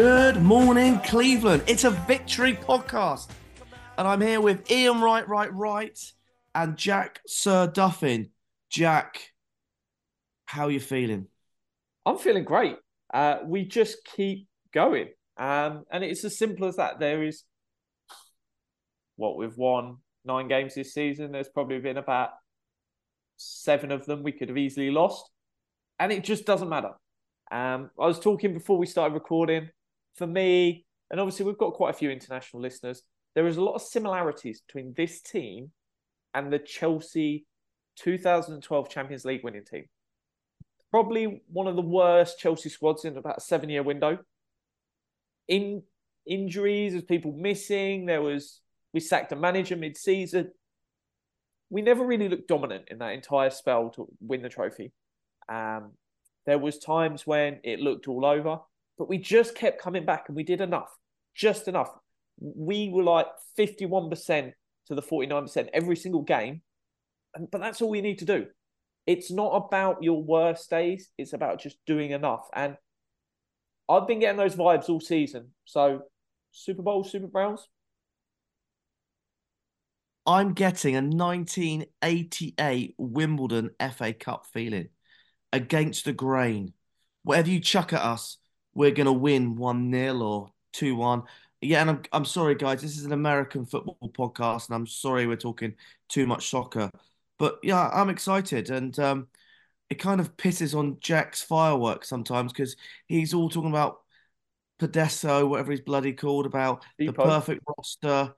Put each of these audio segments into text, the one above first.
Good morning, Cleveland. It's a victory podcast. And I'm here with Ian Wright, Right, Right, and Jack Sir Duffin. Jack, how are you feeling? I'm feeling great. Uh, we just keep going. Um, and it's as simple as that. There is what we've won nine games this season. There's probably been about seven of them we could have easily lost. And it just doesn't matter. Um, I was talking before we started recording. For me, and obviously we've got quite a few international listeners, there is a lot of similarities between this team and the Chelsea 2012 Champions League winning team. Probably one of the worst Chelsea squads in about a seven year window. In injuries, there's people missing. There was we sacked a manager mid season. We never really looked dominant in that entire spell to win the trophy. Um, there was times when it looked all over, but we just kept coming back and we did enough, just enough. We were like 51% to the 49% every single game. But that's all we need to do. It's not about your worst days, it's about just doing enough. And I've been getting those vibes all season. So, Super Bowl, Super Browns, I'm getting a 1988 Wimbledon FA Cup feeling against the grain. Whatever you chuck at us, we're going to win 1 0 or 2 1. Yeah, and I'm, I'm sorry, guys. This is an American football podcast, and I'm sorry we're talking too much soccer. But yeah, I'm excited. And um, it kind of pisses on Jack's fireworks sometimes because he's all talking about Podesso, whatever he's bloody called, about the Depot. perfect roster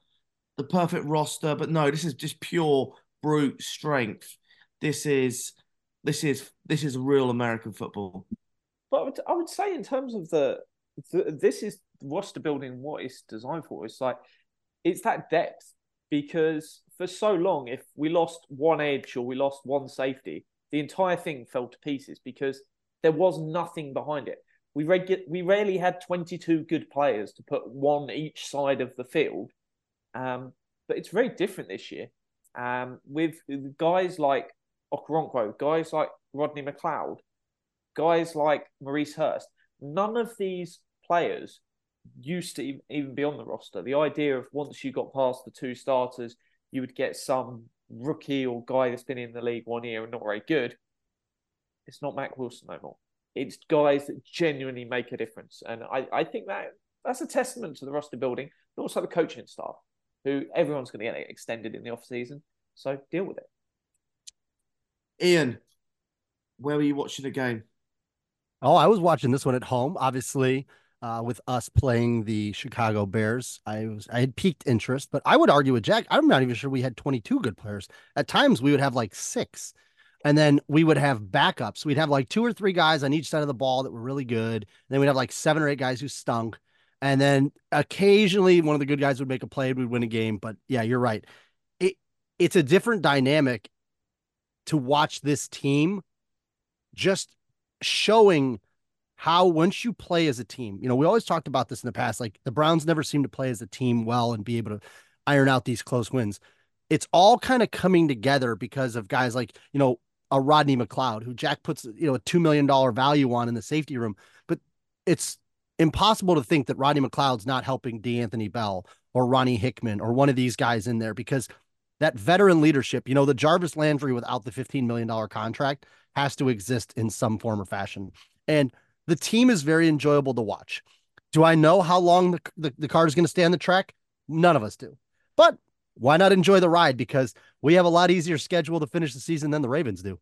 the perfect roster, but no, this is just pure brute strength. This is this is this is real American football. But I would, I would say, in terms of the, the this is roster building, what it's designed for. It's like it's that depth because for so long, if we lost one edge or we lost one safety, the entire thing fell to pieces because there was nothing behind it. We regu- we rarely had twenty two good players to put one each side of the field, um, but it's very different this year. Um, with guys like Okoronkwo, guys like Rodney McLeod, guys like Maurice Hurst, none of these players used to even- be on the roster. The idea of once you got past the two starters, you would get some rookie or guy that's been in the league one year and not very good. It's not Mack Wilson no more. It's guys that genuinely make a difference. And I, I think that that's a testament to the roster building, but also the coaching staff, who everyone's going to get extended in the off season. So deal with it. Ian, where were you watching the game? Oh, I was watching this one at home, obviously, uh, with us playing the Chicago Bears. I was I had peaked interest, but I would argue with Jack. I'm not even sure we had 22 good players. At times, we would have like six, and then we would have backups. We'd have like two or three guys on each side of the ball that were really good. And then we'd have like seven or eight guys who stunk, and then occasionally one of the good guys would make a play, and we'd win a game. But yeah, you're right. It it's a different dynamic to watch this team just showing how once you play as a team, you know, we always talked about this in the past. Like the Browns never seem to play as a team well and be able to iron out these close wins. It's all kind of coming together because of guys like, you know, a Rodney McLeod, who Jack puts, you know, a $2 million value on in the safety room. But it's impossible to think that Rodney McLeod's not helping D'Anthony Bell or Ronnie Hickman or one of these guys in there because that veteran leadership, you know, the Jarvis Landry without the $15 million contract has to exist in some form or fashion. And the team is very enjoyable to watch. Do I know how long the, the, the car is going to stay on the track? None of us do. But why not enjoy the ride? Because we have a lot easier schedule to finish the season than the Ravens do.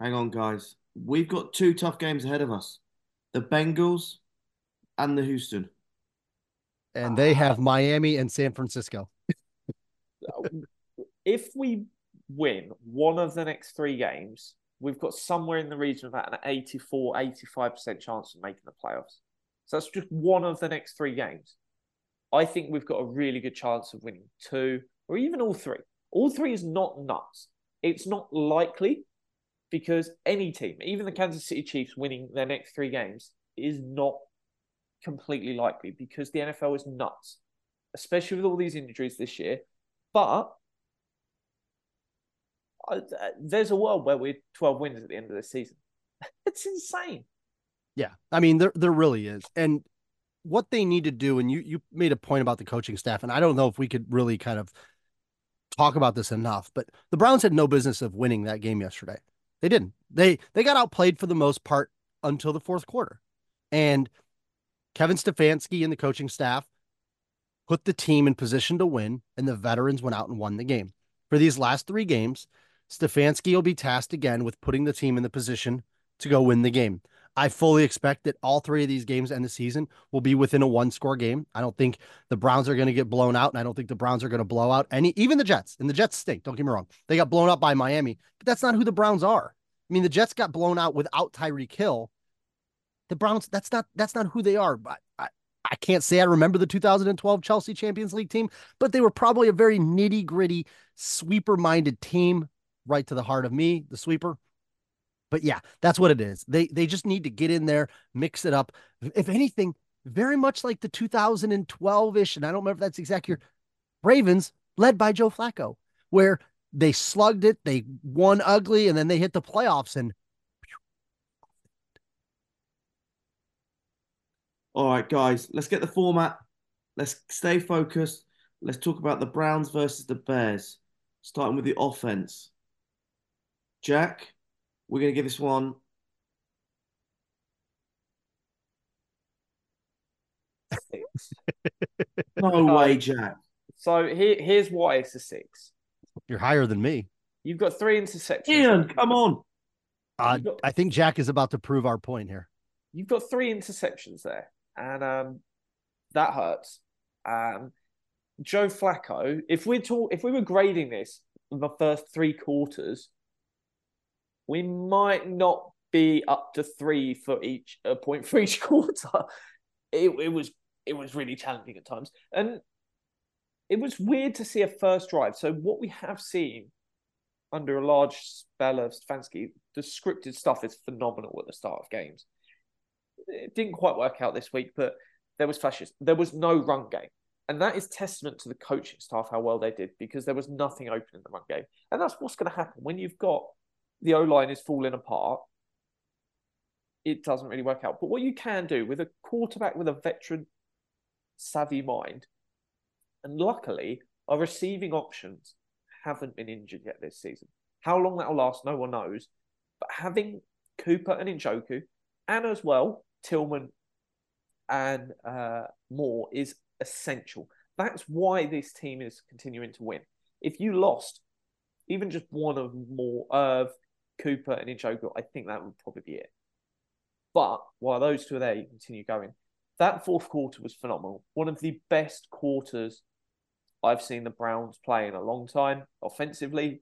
Hang on, guys. We've got two tough games ahead of us: the Bengals and the Houston. And they have Miami and San Francisco. if we win one of the next three games, we've got somewhere in the region of about an 84, 85% chance of making the playoffs. So that's just one of the next three games. I think we've got a really good chance of winning two or even all three. All three is not nuts. It's not likely because any team, even the Kansas City Chiefs winning their next three games, is not completely likely because the NFL is nuts, especially with all these injuries this year. But Uh, there's a world where we're 12 wins at the end of the season. it's insane. Yeah. I mean, there, there really is. And what they need to do, and you, you made a point about the coaching staff, and I don't know if we could really kind of talk about this enough, but the Browns had no business of winning that game yesterday. They didn't. They they got outplayed for the most part until the fourth quarter. And Kevin Stefanski and the coaching staff put the team in position to win, and the veterans went out and won the game. For these last three games, Stefanski will be tasked again with putting the team in the position to go win the game. I fully expect that all three of these games end the season will be within a one score game. I don't think the Browns are going to get blown out, and I don't think the Browns are going to blow out any, even the Jets. And the Jets stink. Don't get me wrong. They got blown out by Miami, but that's not who the Browns are. I mean, the Jets got blown out without Tyreek Hill. The Browns, that's not that's not who they are. But I, I can't say I remember the 2012 Chelsea Champions League team, but they were probably a very nitty gritty, sweeper minded team, right to the heart of me, the sweeper. But yeah, that's what it is. They they just need to get in there, mix it up. If anything, very much like the 2012 ish, and I don't remember if that's exact year, Ravens led by Joe Flacco, where they slugged it, they won ugly, and then they hit the playoffs and. All right, guys, let's get the format. Let's stay focused. Let's talk about the Browns versus the Bears, starting with the offense. Jack, we're going to give this one. Six. No way, Jack. So here, here's why it's a six. You're higher than me. You've got three interceptions. Ian, come on. Uh, got- I think Jack is about to prove our point here. You've got three interceptions there, and um, that hurts. Um, Joe Flacco. If we're talk, if we were grading this the first three quarters, we might not be up to three for each a point for each quarter. It, it was it was really challenging at times, and it was weird to see a first drive. So what we have seen under a large spell of Stefanski, the scripted stuff is phenomenal at the start of games. It didn't quite work out this week, but there was flashes. There was no run game. And that is testament to the coaching staff how well they did because there was nothing open in the run game. And that's what's going to happen when you've got the O line is falling apart. It doesn't really work out. But what you can do with a quarterback with a veteran savvy mind, and luckily, our receiving options haven't been injured yet this season. How long that'll last, no one knows. But having Cooper and Njoku, and as well Tillman and uh, Moore is essential. That's why this team is continuing to win. If you lost even just one of more of Cooper and Njoku, I think that would probably be it. But while those two are there, you continue going. That fourth quarter was phenomenal. One of the best quarters I've seen the Browns play in a long time offensively.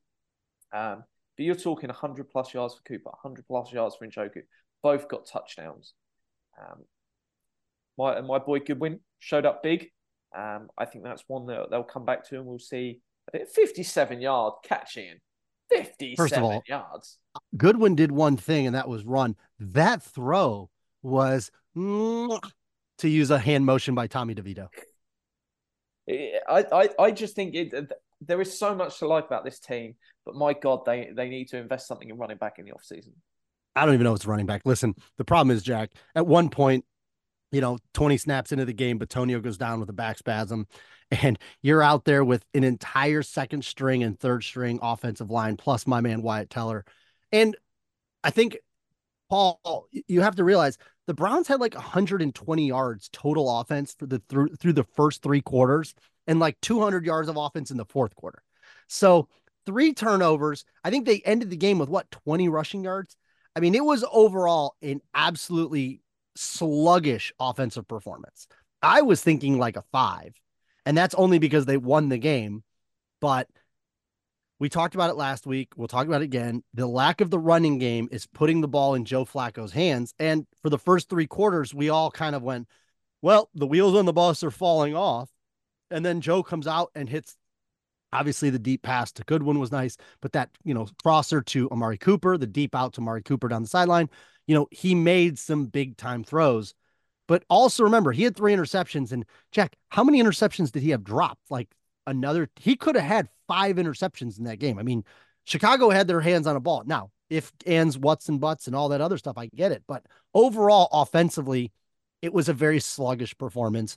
Um, but you're talking 100 plus yards for Cooper, 100 plus yards for Njoku. Both got touchdowns. Um, my my boy Goodwin showed up big. Um, I think that's one that they'll come back to, and we'll see. I think 57 yard catching, 57 First of all, yards. Goodwin did one thing, and that was run. That throw was to use a hand motion by Tommy DeVito. I, I, I just think it, there is so much to like about this team, but my God, they, they need to invest something in running back in the offseason. I don't even know if it's running back. Listen, the problem is, Jack, at one point, you know, 20 snaps into the game, Bitonio goes down with a back spasm, and you're out there with an entire second string and third string offensive line, plus my man Wyatt Teller. And I think, Paul, you have to realize the Browns had like 120 yards total offense for the through through the first three quarters and like 200 yards of offense in the fourth quarter. So three turnovers. I think they ended the game with what 20 rushing yards. I mean, it was overall an absolutely sluggish offensive performance. I was thinking like a five, and that's only because they won the game. But we talked about it last week. We'll talk about it again. The lack of the running game is putting the ball in Joe Flacco's hands. And for the first three quarters, we all kind of went, well, the wheels on the bus are falling off. And then Joe comes out and hits obviously the deep pass to Goodwin was nice, but that, you know, crosser to Amari Cooper, the deep out to Amari Cooper down the sideline, you know, he made some big time throws. But also remember, he had three interceptions. And Jack, how many interceptions did he have dropped? Like another, he could have had five interceptions in that game. I mean, Chicago had their hands on a ball. Now, if ands, what's, and buts, and all that other stuff, I get it. But overall, offensively, it was a very sluggish performance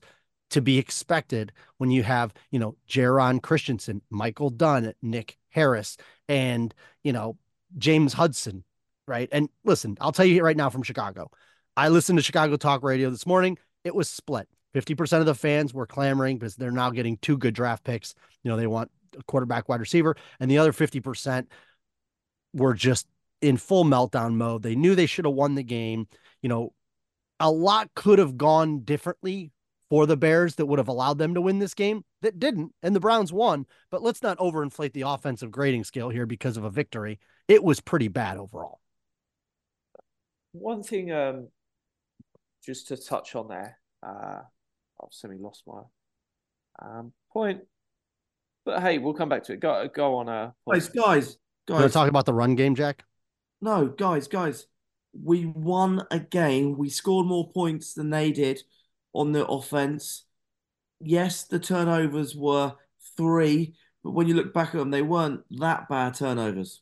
to be expected when you have, you know, Jaron Christensen, Michael Dunn, Nick Harris, and, you know, James Hudson, right? And listen, I'll tell you right now from Chicago, I listened to Chicago Talk Radio this morning. It was split. 50% of the fans were clamoring because they're now getting two good draft picks. You know, they want quarterback wide receiver, and the other 50% were just in full meltdown mode. They knew they should have won the game. You know, a lot could have gone differently for the Bears that would have allowed them to win this game that didn't, and the Browns won. But let's not overinflate the offensive grading scale here because of a victory. It was pretty bad overall. One thing, um, just to touch on there, uh, I've semi lost my um, point, but hey, we'll come back to it. Go, go on. Uh, Guys, guys, You want to guys. talk about the run game, Jack? No, guys, guys. We won a game. We scored more points than they did on the offense. Yes, the turnovers were three, but when you look back at them, they weren't that bad turnovers.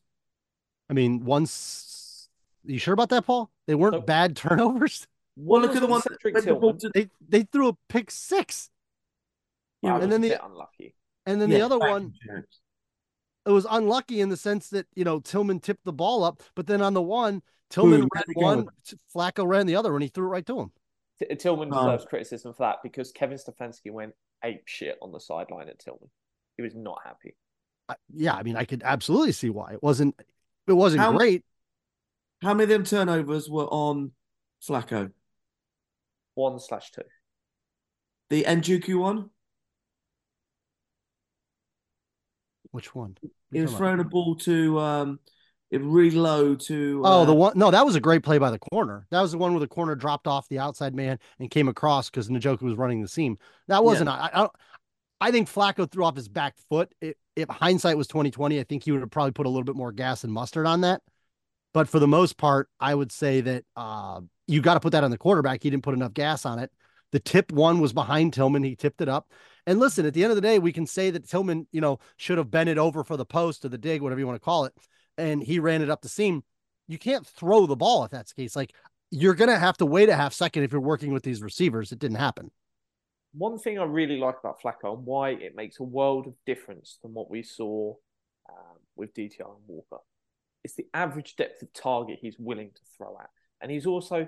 I mean, once you sure about that, Paul? They weren't Nope. bad turnovers. Well, look at the on one that Cedric went the ball Tillman. to- They they threw a pick six, Yeah, and and then then the- unlucky. And then Yeah, the other one you, it was unlucky in the sense that you know Tillman tipped the ball up, but then on the one Tillman Boom, ran there we go. one, Flacco ran the other, and he threw it right to him. T- Tillman Oh. deserves criticism for that because Kevin Stefanski went ape shit on the sideline at Tillman. He was not happy. I, yeah, I mean, I could absolutely see why it wasn't. It wasn't How- great. How many of them turnovers were on Flacco? One slash two. The Njoku one? Which one? He was You're about- throwing a ball to um, it really low to. Oh, uh, the one. No, that was a great play by the corner. That was the one where the corner dropped off the outside man and came across because Njoku was running the seam. That wasn't. I, I, don't- I think Flacco threw off his back foot. It, if hindsight was twenty twenty, I think he would have probably put a little bit more gas and mustard on that. But for the most part, I would say that uh, you got to put that on the quarterback. He didn't put enough gas on it. The tip one was behind Tillman. He tipped it up. And listen, at the end of the day, we can say that Tillman, you know, should have bent it over for the post or the dig, whatever you want to call it, and he ran it up the seam. You can't throw the ball if that's the case. Like you're gonna have to wait a half second if you're working with these receivers. It didn't happen. One thing I really like about Flacco and why it makes a world of difference than what we saw um, with DTR and Walker is the average depth of target he's willing to throw at. And he's also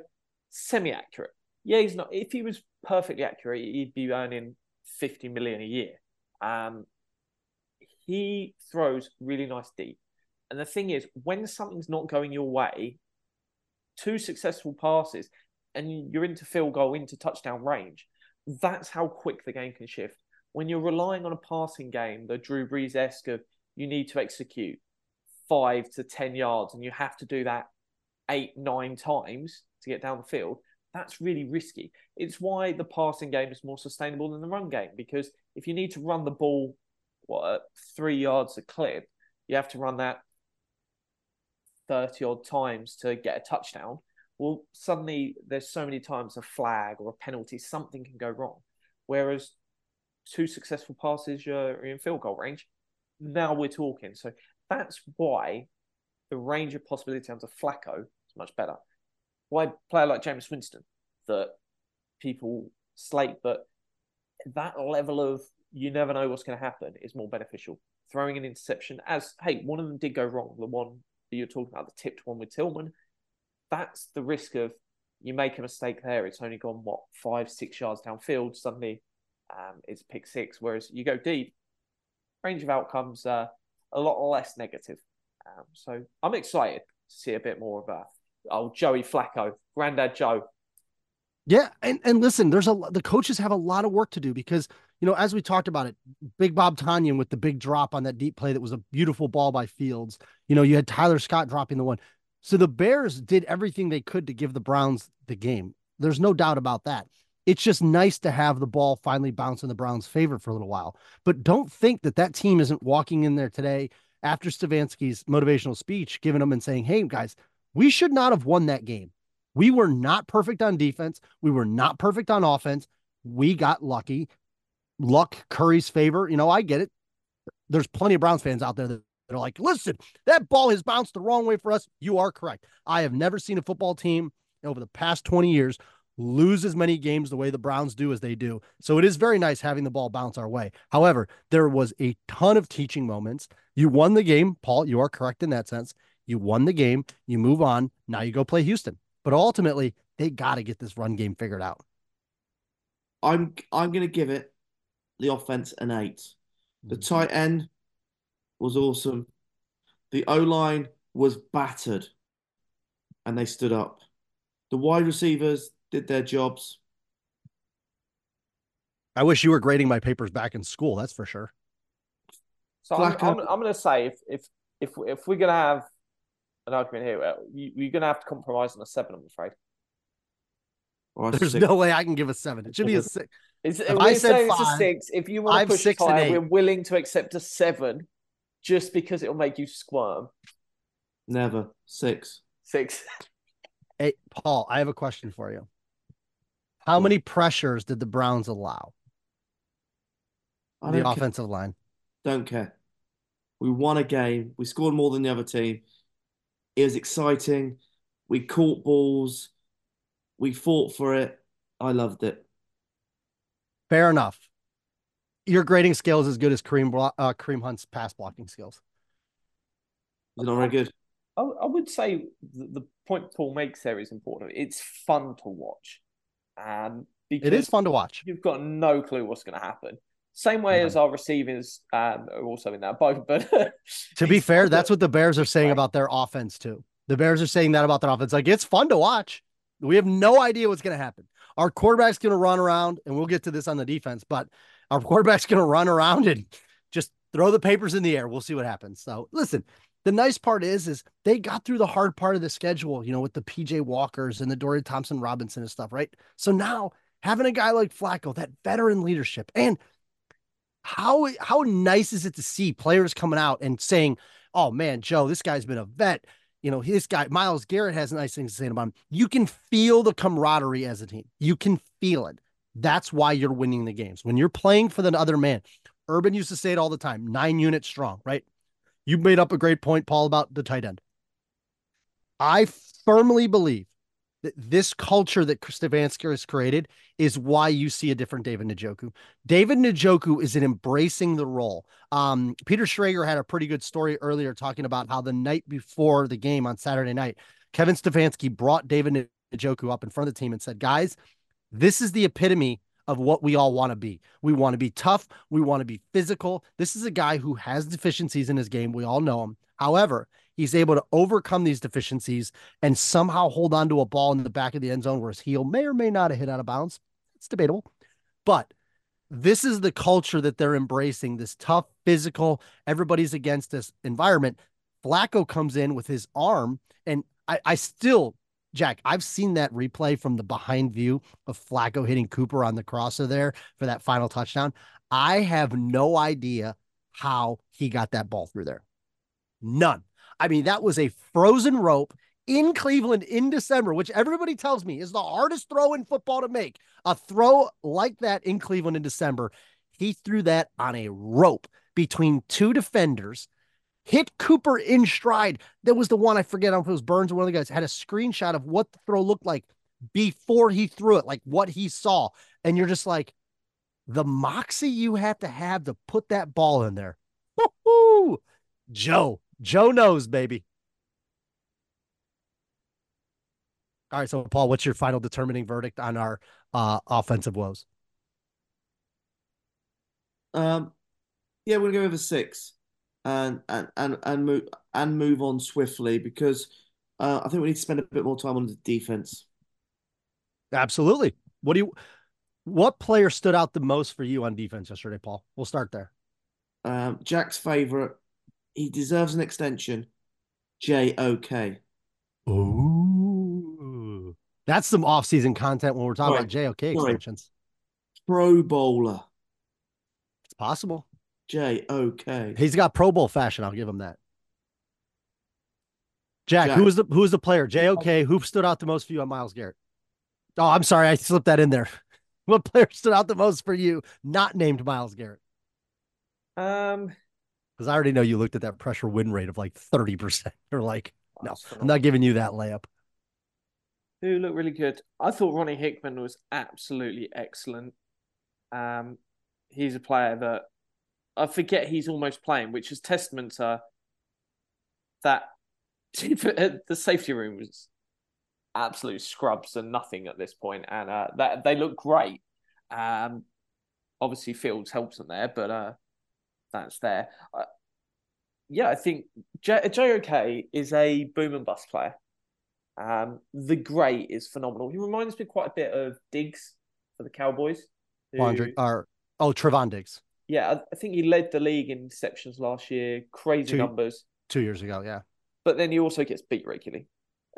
semi accurate. Yeah, he's not. If he was perfectly accurate, he'd be earning 50 million a year. Um, he throws really nice deep. And the thing is, when something's not going your way, two successful passes and you're into field goal, into touchdown range, that's how quick the game can shift. When you're relying on a passing game, the Drew Brees esque of you need to execute five to 10 yards and you have to do that eight, nine times to get down the field, that's really risky. It's why the passing game is more sustainable than the run game because if you need to run the ball, what, uh, three yards a clip, you have to run that 30 odd times to get a touchdown. Well, suddenly there's so many times a flag or a penalty, something can go wrong. Whereas two successful passes, you're in field goal range. Now we're talking. So that's why the range of possibility under Flacco is much better. Why player like Jameis Winston that people slate, but that level of you never know what's going to happen is more beneficial. Throwing an interception, as hey, one of them did go wrong. The one that you're talking about, the tipped one with Tillman, that's the risk of you make a mistake there. It's only gone what five, six yards downfield. Suddenly, um, it's pick six. Whereas you go deep, range of outcomes uh, a lot less negative. Um, so I'm excited to see a bit more of uh, old Joey Flacco, Grandad Joe. Yeah, and and listen, there's a the coaches have a lot of work to do because you know, as we talked about it, Big Bob Tonyan with the big drop on that deep play that was a beautiful ball by Fields. You know, you had Tyler Scott dropping the one. So the Bears did everything they could to give the Browns the game. There's no doubt about that. It's just nice to have the ball finally bounce in the Browns' favor for a little while. But don't think that that team isn't walking in there today after Stefanski's motivational speech, giving them and saying, hey, guys, we should not have won that game. We were not perfect on defense. We were not perfect on offense. We got lucky. Luck, Curry's favor. You know, I get it. There's plenty of Browns fans out there that are like, listen, that ball has bounced the wrong way for us. You are correct. I have never seen a football team over the past 20 years lose as many games the way the Browns do as they do. So it is very nice having the ball bounce our way. However, there was a ton of teaching moments. You won the game, Paul. You are correct in that sense. You won the game. You move on. Now you go play Houston. But ultimately, they got to get this run game figured out. I'm I'm gonna give it the offense an eight. The Mm-hmm. tight end was awesome. The O line was battered, and they stood up. The wide receivers did their jobs. I wish you were grading my papers back in school. That's for sure. So I'm, I'm, I'm going to say if if if if we're going to have an argument here, uh, you, you're going to have to compromise on a seven. I'm afraid. Or There's six. no way I can give a seven. It should be a six. It's, If I said saying it's a six. If you want to five, push six, it higher, we're willing to accept a seven, just because it will make you squirm. Never six. Six. Hey, Paul, I have a question for you. How many pressures did the Browns allow? I The don't care. offensive line. Don't care. We won a game. We scored more than the other team. It was exciting. We caught balls. We fought for it. I loved it. Fair enough. Your grading scale is as good as Kareem, Blo- uh, Kareem Hunt's pass blocking skills. Was it not very good? I, I would say the, the point Paul makes there is important. It's fun to watch, um, because It is fun to watch. You've got no clue what's going to happen. Same way as our receivers um, are also in that boat. But To be fair, that's what the Bears are saying Right. about their offense too. The Bears are saying that about their offense. Like it's fun to watch. We have no idea what's going to happen. Our quarterback's going to run around, and we'll get to this on the defense. But our quarterback's going to run around and just throw the papers in the air. We'll see what happens. So listen, the nice part is, is they got through the hard part of the schedule. You know, with the PJ Walkers and the Dorian Thompson Robinson and stuff, right? So now having a guy like Flacco, that veteran leadership, and how how nice is it to see players coming out and saying, "Oh man, Joe, this guy's been a vet." You know, this guy Myles Garrett has nice things to say about him. You can feel the camaraderie as a team. You can feel it. That's why you're winning the games. When you're playing for the other man, Urban used to say it all the time: nine units strong. Right? You made up a great point, Paul, about the tight end. I firmly believe that this culture that Stefanski has created is why you see a different David Njoku. David Njoku is in embracing the role. Um, Peter Schrager had a pretty good story earlier talking about how the night before the game on Saturday night, Kevin Stefanski brought David Njoku up in front of the team and said, guys, this is the epitome of what we all want to be. We want to be tough. We want to be physical. This is a guy who has deficiencies in his game. We all know him. However, he's able to overcome these deficiencies and somehow hold on to a ball in the back of the end zone where his heel may or may not have hit out of bounds. It's debatable. But this is the culture that they're embracing this tough, physical, everybody's against this environment. Flacco comes in with his arm, and I, I still, Jack, I've seen that replay from the behind view of Flacco hitting Cooper on the crosser there for that final touchdown. I have no idea how he got that ball through there. None. I mean, that was a frozen rope in Cleveland in December, which everybody tells me is the hardest throw in football to make. A throw like that in Cleveland in December. He threw that on a rope between two defenders, hit Cooper in stride. That was the one, I forget I if it was Burns or one of the guys, had a screenshot of what the throw looked like before he threw it, like what he saw. And you're just like, the moxie you have to have to put that ball in there. Woo-hoo! Joe, Joe knows, baby. All right, so Paul, what's your final determining verdict on our uh, offensive woes? Um, yeah, we're gonna go with a six, and and and and move and move on swiftly because uh, I think we need to spend a bit more time on the defense. Absolutely. What do you What player stood out the most for you on defense yesterday, Paul? We'll start there. Um, Jack's favorite. He deserves an extension. J O K. Ooh. That's some off-season content when we're talking Sorry. about JOK Sorry. extensions. Pro bowler. It's possible. J O K. He's got Pro Bowl fashion. I'll give him that. Jack, Jack. who was the who was the player? JOK, who stood out the most for you on Myles Garrett? Oh, I'm sorry, I slipped that in there. What player stood out the most for you, not named Myles Garrett? Um, Because I already know you looked at that pressure win rate of like 30%. You're like, no, I'm not giving you that layup. Who looked really good. I thought Ronnie Hickman was absolutely excellent. Um, he's a player that I forget he's almost playing, which is testament to that. the safety room was absolute scrubs and nothing at this point, and uh, that they look great. Um, obviously Fields helps them there, but uh, that's there. Uh, yeah, I think J- JOK is a boom and bust player. Um, the great is phenomenal. He reminds me quite a bit of Diggs for the Cowboys. who- Wandrick, or, oh, Trevon Diggs yeah, I, I think he led the league in interceptions last year. Crazy Two- numbers, two years ago. Yeah. but then he also gets beat regularly,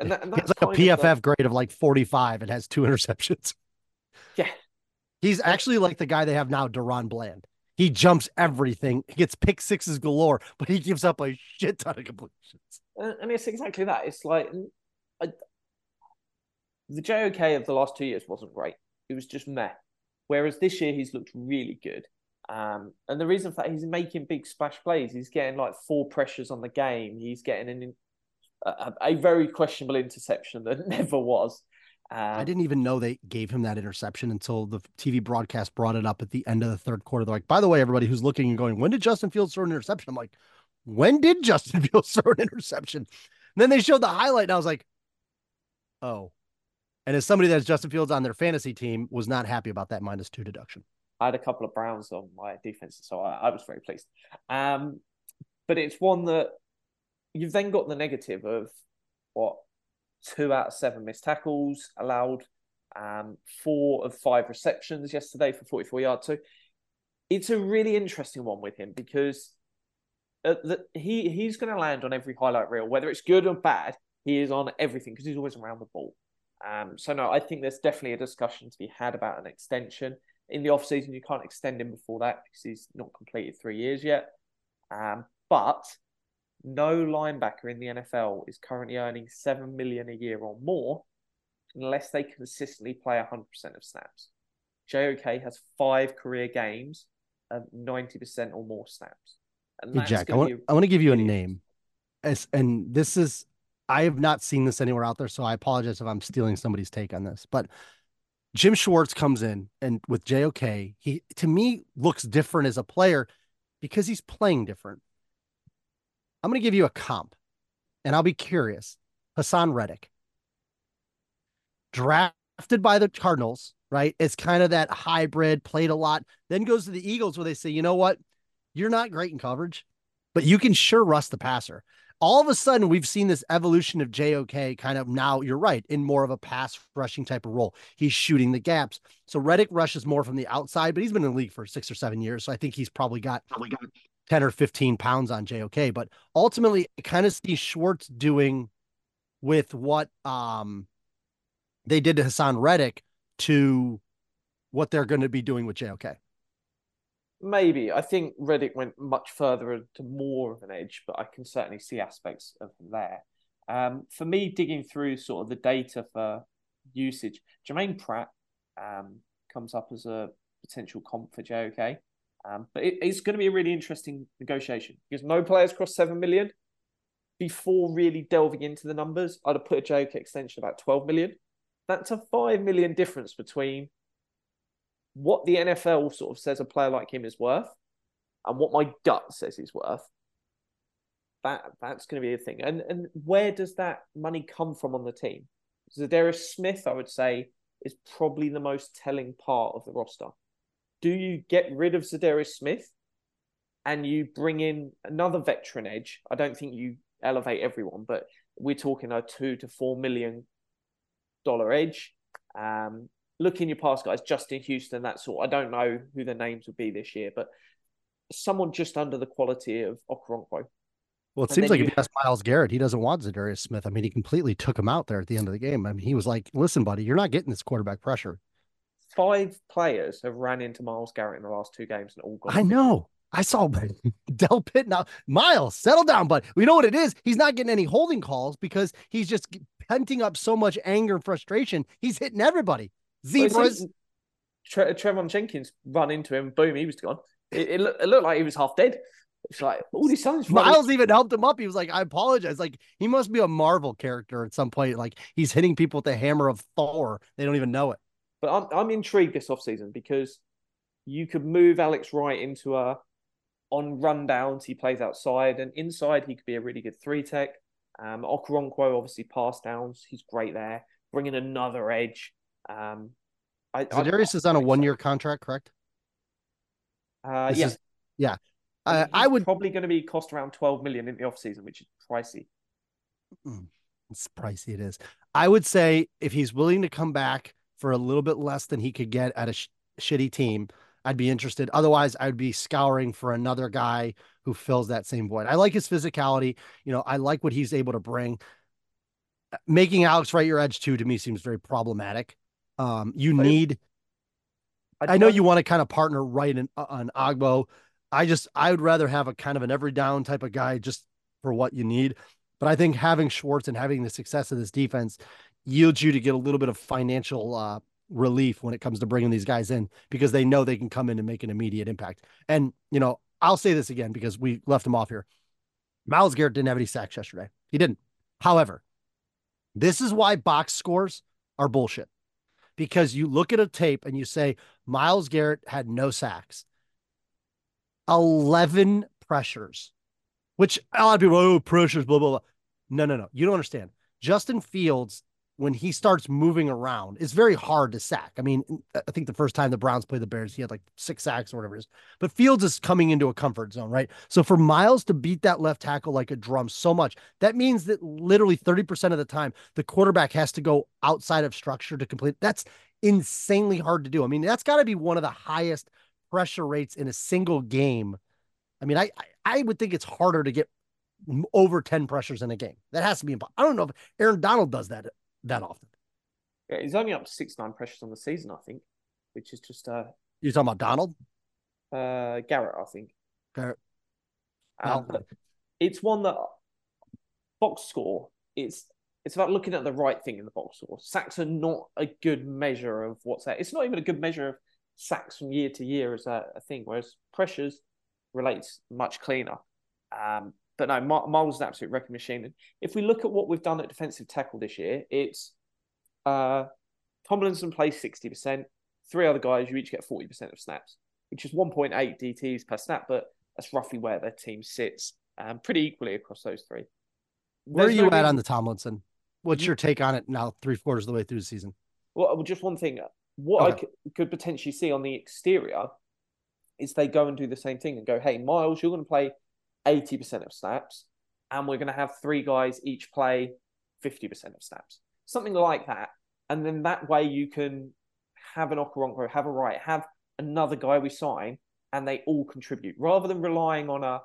and, that, and that's like a PFF like- grade of like 45 and has two interceptions. yeah, He's actually like the guy they have now, DaRon Bland. He jumps everything. He gets pick sixes galore, but he gives up a shit ton of completions. and it's exactly that. It's like I, the JOK of the last two years wasn't great. It was just meh. Whereas this year he's looked really good. Um, and the reason for that he's making big splash plays. He's getting like four pressures on the game. He's getting an a, a very questionable interception that never was. Um, I didn't even know they gave him that interception until the TV broadcast brought it up at the end of the third quarter. They're like, by the way, everybody who's looking and going, when did Justin Fields throw an interception? I'm like, when did Justin Fields throw an interception? And then they showed the highlight, and I was like, oh. And as somebody that's Justin Fields on their fantasy team, was not happy about that minus two deduction. I had a couple of Browns on my defense, so I, I was very pleased. Um, but it's one that you've then got the negative of what two out of seven missed tackles allowed, um, four of five receptions yesterday for 44 yards. So it's a really interesting one with him because uh, the, he he's going to land on every highlight reel, whether it's good or bad. He is on everything because he's always around the ball. Um, so no, I think there's definitely a discussion to be had about an extension in the off season. You can't extend him before that because he's not completed three years yet. Um, but no linebacker in the NFL is currently earning seven million a year or more unless they consistently play 100% of snaps. JOK has five career games of 90% or more snaps. And Hey, Jack, I want, be I want to give you a name. As, and this is, I have not seen this anywhere out there, so I apologize if I'm stealing somebody's take on this. But Jim Schwartz comes in and with JOK, he to me looks different as a player because he's playing different. I'm going to give you a comp, and I'll be curious. Haason Reddick, drafted by the Cardinals, right? It's kind of that hybrid, played a lot, then goes to the Eagles where they say, you know what? You're not great in coverage, but you can sure rust the passer. All of a sudden, we've seen this evolution of JOK kind of now, you're right, in more of a pass rushing type of role. He's shooting the gaps. So Reddick rushes more from the outside, but he's been in the league for six or seven years. So I think he's probably got probably got 10 or 15 pounds on JOK. But ultimately, I kind of see Schwartz doing with what um they did to Haason Reddick to what they're going to be doing with JOK. Maybe. I think Reddick went much further into more of an edge, but I can certainly see aspects of him there. Um, for me, digging through sort of the data for usage, Germaine Pratt um, comes up as a potential comp for JOK. Um, but it, it's going to be a really interesting negotiation because no players crossed 7 million. Before really delving into the numbers, I'd have put a JOK extension about 12 million. That's a 5 million difference between what the NFL sort of says a player like him is worth and what my gut says he's worth. That that's going to be a thing. And and where does that money come from on the team? Za'Darius Smith, I would say, is probably the most telling part of the roster. Do you get rid of Za'Darius Smith and you bring in another veteran edge? I don't think you elevate everyone, but we're talking a two to four million dollar edge. Um, look in your past guys, Justin Houston, that sort. I don't know who the names would be this year, but someone just under the quality of Okoronkwo. Well, it And seems like you if you ask Myles Garrett, he doesn't want Za'Darius Smith. I mean, he completely took him out there at the end of the game. I mean, he was like, "Listen, buddy, you're not getting this quarterback pressure." Five players have ran into Myles Garrett in the last two games and all gone. I know. I saw Del Pitt now. Myles, settle down, bud. We know what it is. He's not getting any holding calls because he's just penting up so much anger and frustration. He's hitting everybody. Zebras. Tre- Teven Jenkins run into him, boom, he was gone. It, it, looked, it looked like he was half dead. It's like all these times. Myles even helped him up. He was like, I apologize. Like, he must be a Marvel character at some point. Like, he's hitting people with the hammer of Thor. They don't even know it. But I'm I'm intrigued this offseason because you could move Alex Wright into a on rundowns. He plays outside and inside. He could be a really good three tech. Um, Okoronkwo obviously pass downs. He's great there. Bringing another edge. Um, I, I- Za'Darius is on a one year contract, correct? Uh, This yeah, is- yeah. Uh, I would. probably going to be cost around 12 million in the offseason, which is pricey. It's pricey. It is. I would say if he's willing to come back for a little bit less than he could get at a sh- shitty team, I'd be interested. Otherwise, I'd be scouring for another guy who fills that same void. I like his physicality. You know, I like what he's able to bring. Making Alex Wright your edge two to me seems very problematic. Um, you But- need. I know don't- you want to kind of partner right in, on Agbo. I just I would rather have a kind of an every down type of guy just for what you need. But I think having Schwartz and having the success of this defense yields you to get a little bit of financial uh, relief when it comes to bringing these guys in because they know they can come in and make an immediate impact. And you know, I'll say this again because we left him off here. Myles Garrett didn't have any sacks yesterday. He didn't. However, this is why box scores are bullshit because you look at a tape and you say Myles Garrett had no sacks, 11 pressures, which a lot of people, oh, pressures, blah, blah, blah. No, no, no. You don't understand. Justin Fields, when he starts moving around, it's very hard to sack. I mean, I think the first time the Browns played the Bears, he had like six sacks or whatever it is. But Fields is coming into a comfort zone, right? So for Myles to beat that left tackle like a drum so much, that means that literally 30% of the time, the quarterback has to go outside of structure to complete. That's insanely hard to do. I mean, that's got to be one of the highest pressure rates in a single game. I mean, I, I would think it's harder to get over 10 pressures in a game. That has to be impossible. I don't know if Aaron Donald does that that often. Yeah, he's only up to six nine pressures on the season, I think, which is just uh, You're talking about Donald? uh Garrett, I think. Garrett. Um, it's one that box score. It's it's about looking at the right thing in the box score. Sacks are not a good measure of what's that. It's not even a good measure of sacks from year to year as a, a thing. Whereas pressures relates much cleaner. Um, but no, Myles is an absolute wrecking machine. And if we look at what we've done at defensive tackle this year, it's uh, Tomlinson plays sixty percent. Three other guys, you each get forty percent of snaps, which is one point eight DTs per snap. But that's roughly where their team sits, um, pretty equally across those three. Where are you no at on the Tomlinson? What's your take on it now, three quarters of the way through the season? Well, just one thing. What I Okay. could potentially see on the exterior is they go and do the same thing and go, "Hey, Myles, you're going to play eighty percent of snaps, and we're going to have three guys each play fifty percent of snaps, something like that." And then that way you can have an Okoronkwo, have a Wright, have another guy we sign, and they all contribute rather than relying on a.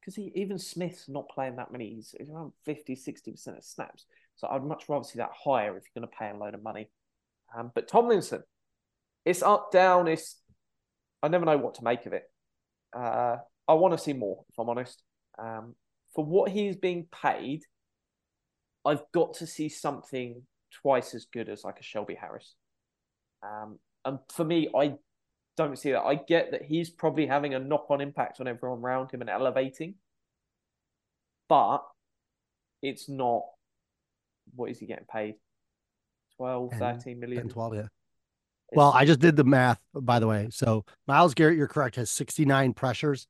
Because even Smith's not playing that many. He's he's around 50, 60% of snaps. So I'd much rather see that higher if you're going to pay a load of money. Um, but Tomlinson, it's up, down. It's I never know what to make of it. Uh, I want to see more, if I'm honest. Um, for what he's being paid, I've got to see something twice as good as like a Shelby Harris. Um, and for me, I don't see that. I get that he's probably having a knock-on impact on everyone around him and elevating, but it's not. What is he getting paid? 12, 10, 13 million? 10, 12, yeah. Well, I just did the math, by the way. So Myles Garrett, you're correct, has 69 pressures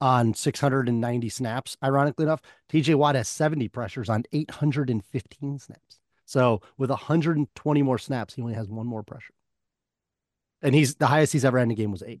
on 690 snaps. Ironically enough, TJ Watt has 70 pressures on 815 snaps. So with 120 more snaps, he only has one more pressure. And he's the highest he's ever had in a game was eight.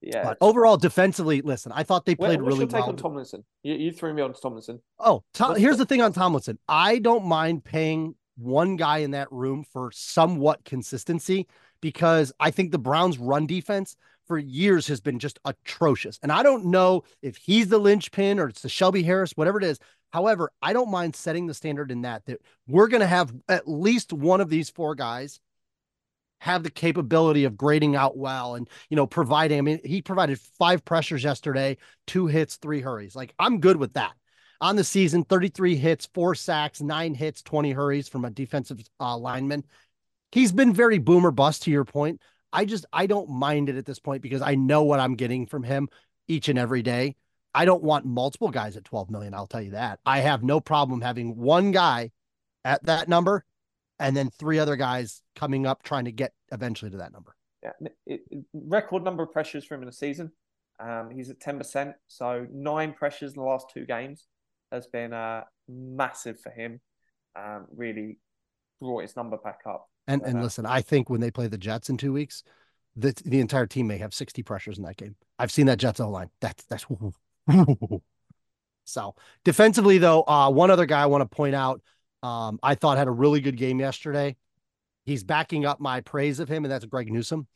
yeah. But overall, defensively, listen, I thought they Where- played what's really well. on Tomlinson? You, you threw me on Tomlinson. Oh, Tom, here's the thing on Tomlinson. I don't mind paying one guy in that room for somewhat consistency because I think the Browns' run defense for years has been just atrocious. And I don't know if he's the linchpin or it's the Shelby Harris, whatever it is. However, I don't mind setting the standard in that that we're going to have at least one of these four guys have the capability of grading out well and you know providing. I mean, he provided five pressures yesterday, two hits, three hurries. Like I'm good with that. On the season, 33 hits, four sacks, nine hits, 20 hurries from a defensive uh, lineman. He's been very boomer bust to your point. I just I don't mind it at this point because I know what I'm getting from him each and every day. I don't want multiple guys at 12 million. I'll tell you that. I have no problem having one guy at that number and then three other guys coming up trying to get eventually to that number. Yeah, it, it, record number of pressures for him in a season. Um, he's at 10%, so nine pressures in the last two games has been uh, massive for him. Um, really brought his number back up. And and uh, listen, I think when they play the Jets in two weeks, the the entire team may have 60 pressures in that game. I've seen that Jets O line. That's that's so defensively though. Uh, one other guy I want to point out, um, I thought had a really good game yesterday. He's backing up my praise of him, and that's Greg Newsome.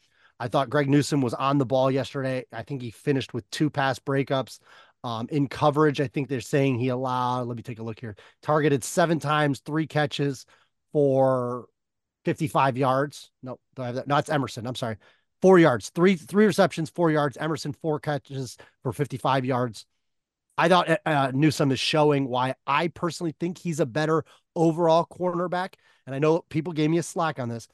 I thought Greg Newsome was on the ball yesterday. I think he finished with two pass breakups. Um, in coverage, I think they're saying he allowed, let me take a look here, targeted seven times, three catches for 55 yards. No, do I have that? No, it's Emerson. I'm sorry. Four yards, three, three receptions, four yards. Emerson, four catches for 55 yards. I thought uh, uh, Newsome is showing why I personally think he's a better overall cornerback. And I know people gave me a slack on this.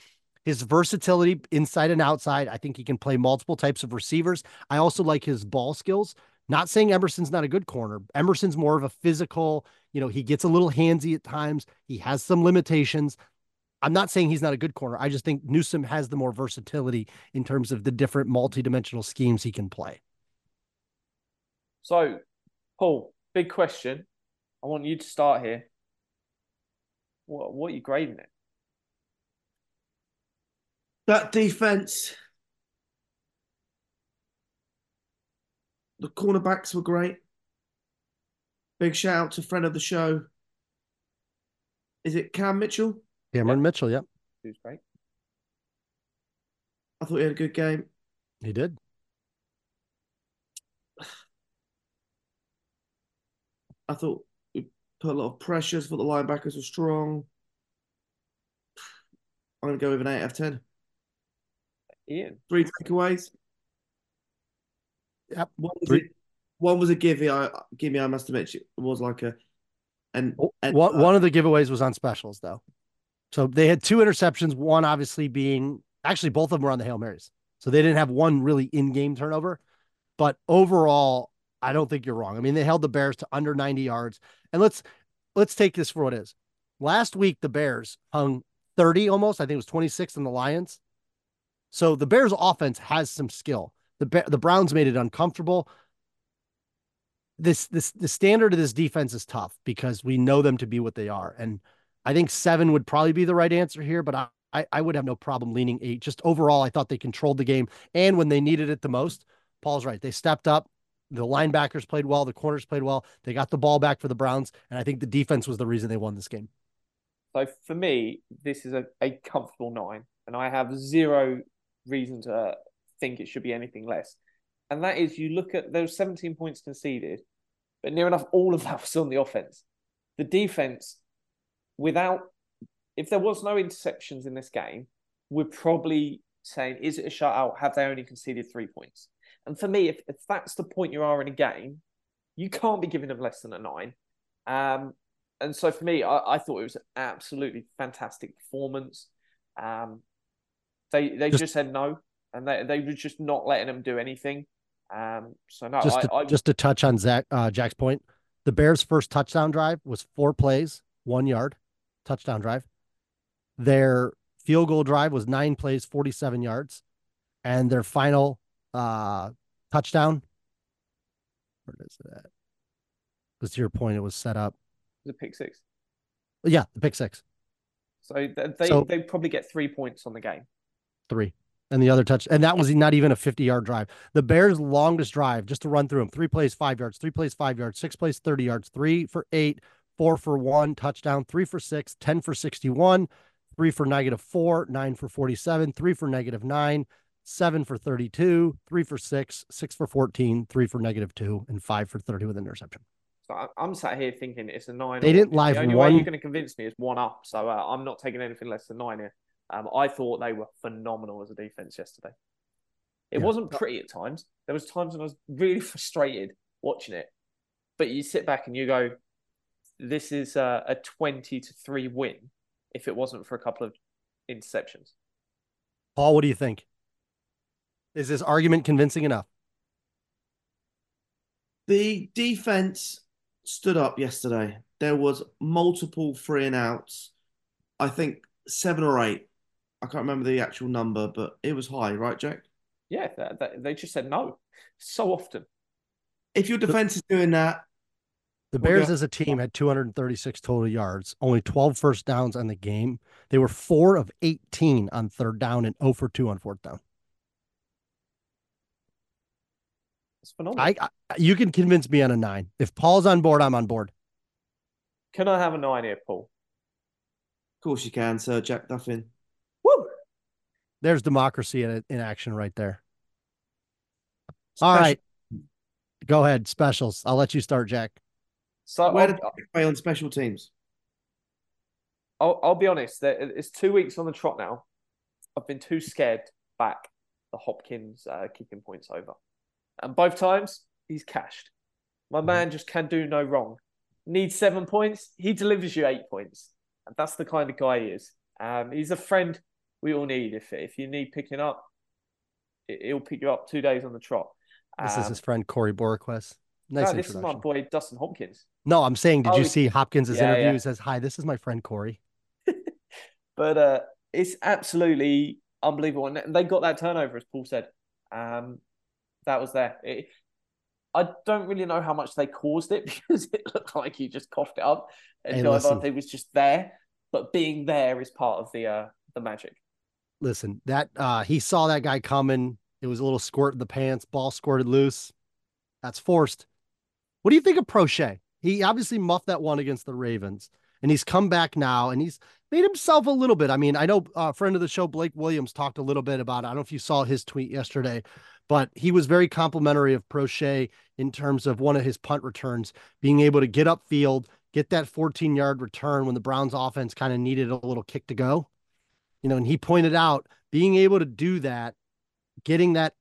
His versatility inside and outside, I think he can play multiple types of receivers. I also like his ball skills. Not saying Emerson's not a good corner. Emerson's more of a physical, you know, he gets a little handsy at times. He has some limitations. I'm not saying he's not a good corner. I just think Newsome has the more versatility in terms of the different multi-dimensional schemes he can play. So, Paul, big question. I want you to start here. What what are you grading it? That defense The cornerbacks were great. Big shout out to friend of the show. Is it Cam Mitchell? Cameron Mitchell, yep. Who's great. I thought he had a good game. He did. I thought we put a lot of pressures, thought the linebackers were strong. I'm going to go with an 8 out of 10. Ian. Three takeaways. Yep. One was, a, one was a gimme. I gimme. I must admit, it was like a. And, and one, uh, one of the giveaways was on specials though, so they had two interceptions. One obviously being actually both of them were on the hail marys, so they didn't have one really in-game turnover. But overall, I don't think you're wrong. I mean, they held the Bears to under 90 yards, and let's let's take this for what it is. Last week, the Bears hung 30 almost. I think it was 26 in the Lions. So the Bears offense has some skill. The the Browns made it uncomfortable. This this the standard of this defense is tough because we know them to be what they are, and I think seven would probably be the right answer here. But I I, I would have no problem leaning eight. Just overall, I thought they controlled the game, and when they needed it the most, Paul's right. They stepped up. The linebackers played well. The corners played well. They got the ball back for the Browns, and I think the defense was the reason they won this game. So for me, this is a, a comfortable nine, and I have zero reason to think it should be anything less. And that is you look at those 17 points conceded, but near enough all of that was on the offense. The defense, without, if there was no interceptions in this game, we're probably saying, is it a shutout? Have they only conceded three points? And for me, if, if that's the point you are in a game, you can't be giving them less than a nine. Um, and so for me, I, I, thought it was an absolutely fantastic performance. Um, they they just, just said no and they they were just not letting them do anything. Um, so no, just I, to, I, just to touch on Zach uh, Jack's point, the Bears' first touchdown drive was four plays, one yard, touchdown drive. Their field goal drive was nine plays, forty-seven yards, and their final uh, touchdown. Where is it at? Because to your point, it was set up. The pick six. Yeah, the pick six. So they so, they probably get three points on the game. Three and the other touch, and that was not even a 50 yard drive. The Bears' longest drive, just to run through them, three plays, five yards, three plays, five yards, six plays, 30 yards, three for eight, four for one, touchdown, three for six, 10 for 61, three for negative four, nine for 47, three for negative nine, seven for 32, three for six, six for 14, three for negative two, and five for 30 with an interception. So I'm sat here thinking it's a nine. They didn't live The only one- way you're going to convince me is one up. So uh, I'm not taking anything less than nine here. Um, I thought they were phenomenal as a defense yesterday. It Yeah. wasn't pretty at times. There was times when I was really frustrated watching it. But you sit back and you go, "This is a, a twenty to three win." If it wasn't for a couple of interceptions, Paul, what do you think? Is this argument convincing enough? The defense stood up yesterday. There was multiple three and outs. I think seven or eight. I can't remember the actual number, but it was high, right, Jack? yeah, they, they, they just said no so often. If your defense is doing that, The Well, Bears yeah. as a team had 236 total yards, only 12 first downs on the game. They were four of 18 on third down and 0 for 2 on fourth down. It's phenomenal. I, I you can convince me on a nine. If Paul's on board, I'm on board. Can I have a nine here, Paul? of course you can, Sir Jack Duffin. Woo! There's democracy in, in action right there. All right. Go ahead. Specials. I'll let you start, Jack. So Where I'll, did they play on special teams? I'll, I'll be honest. It's two weeks on the trot now. I've been too scared back the Hopkins uh, kicking points over, and both times he's cashed. My man just can do no wrong. Needs seven points, he delivers you eight points, and that's the kind of guy he is. Um, he's a friend we all need. If if you need picking up, he- he'll pick you up two days on the trot. This is Um, his friend Corey Bojorquez. Nice no, this is my boy Dustin Hopkins. No, I'm saying, did Oh, you see Hopkins' Yeah, interview? yeah. He says, Hi, this is my friend Corey. but uh, it's absolutely unbelievable. And they got that turnover, as Paul said. Um, that was there. It, I don't really know how much they caused it because it looked like he just coughed it up, and Hey, Diavante was just there. But being there is part of the uh, the magic. Listen, that uh he saw that guy coming. It was a little squirt in the pants, ball squirted loose. That's forced. What do you think of Proche? He obviously muffed that one against the Ravens, and he's come back now and he's made himself a little bit. I mean, I know a friend of the show, Blake Williams, talked a little bit about it. I don't know if you saw his tweet yesterday, but he was very complimentary of Proche in terms of one of his punt returns, being able to get upfield, get that 14 yard return when the Browns offense kind of needed a little kick to go. You know, and he pointed out being able to do that, getting that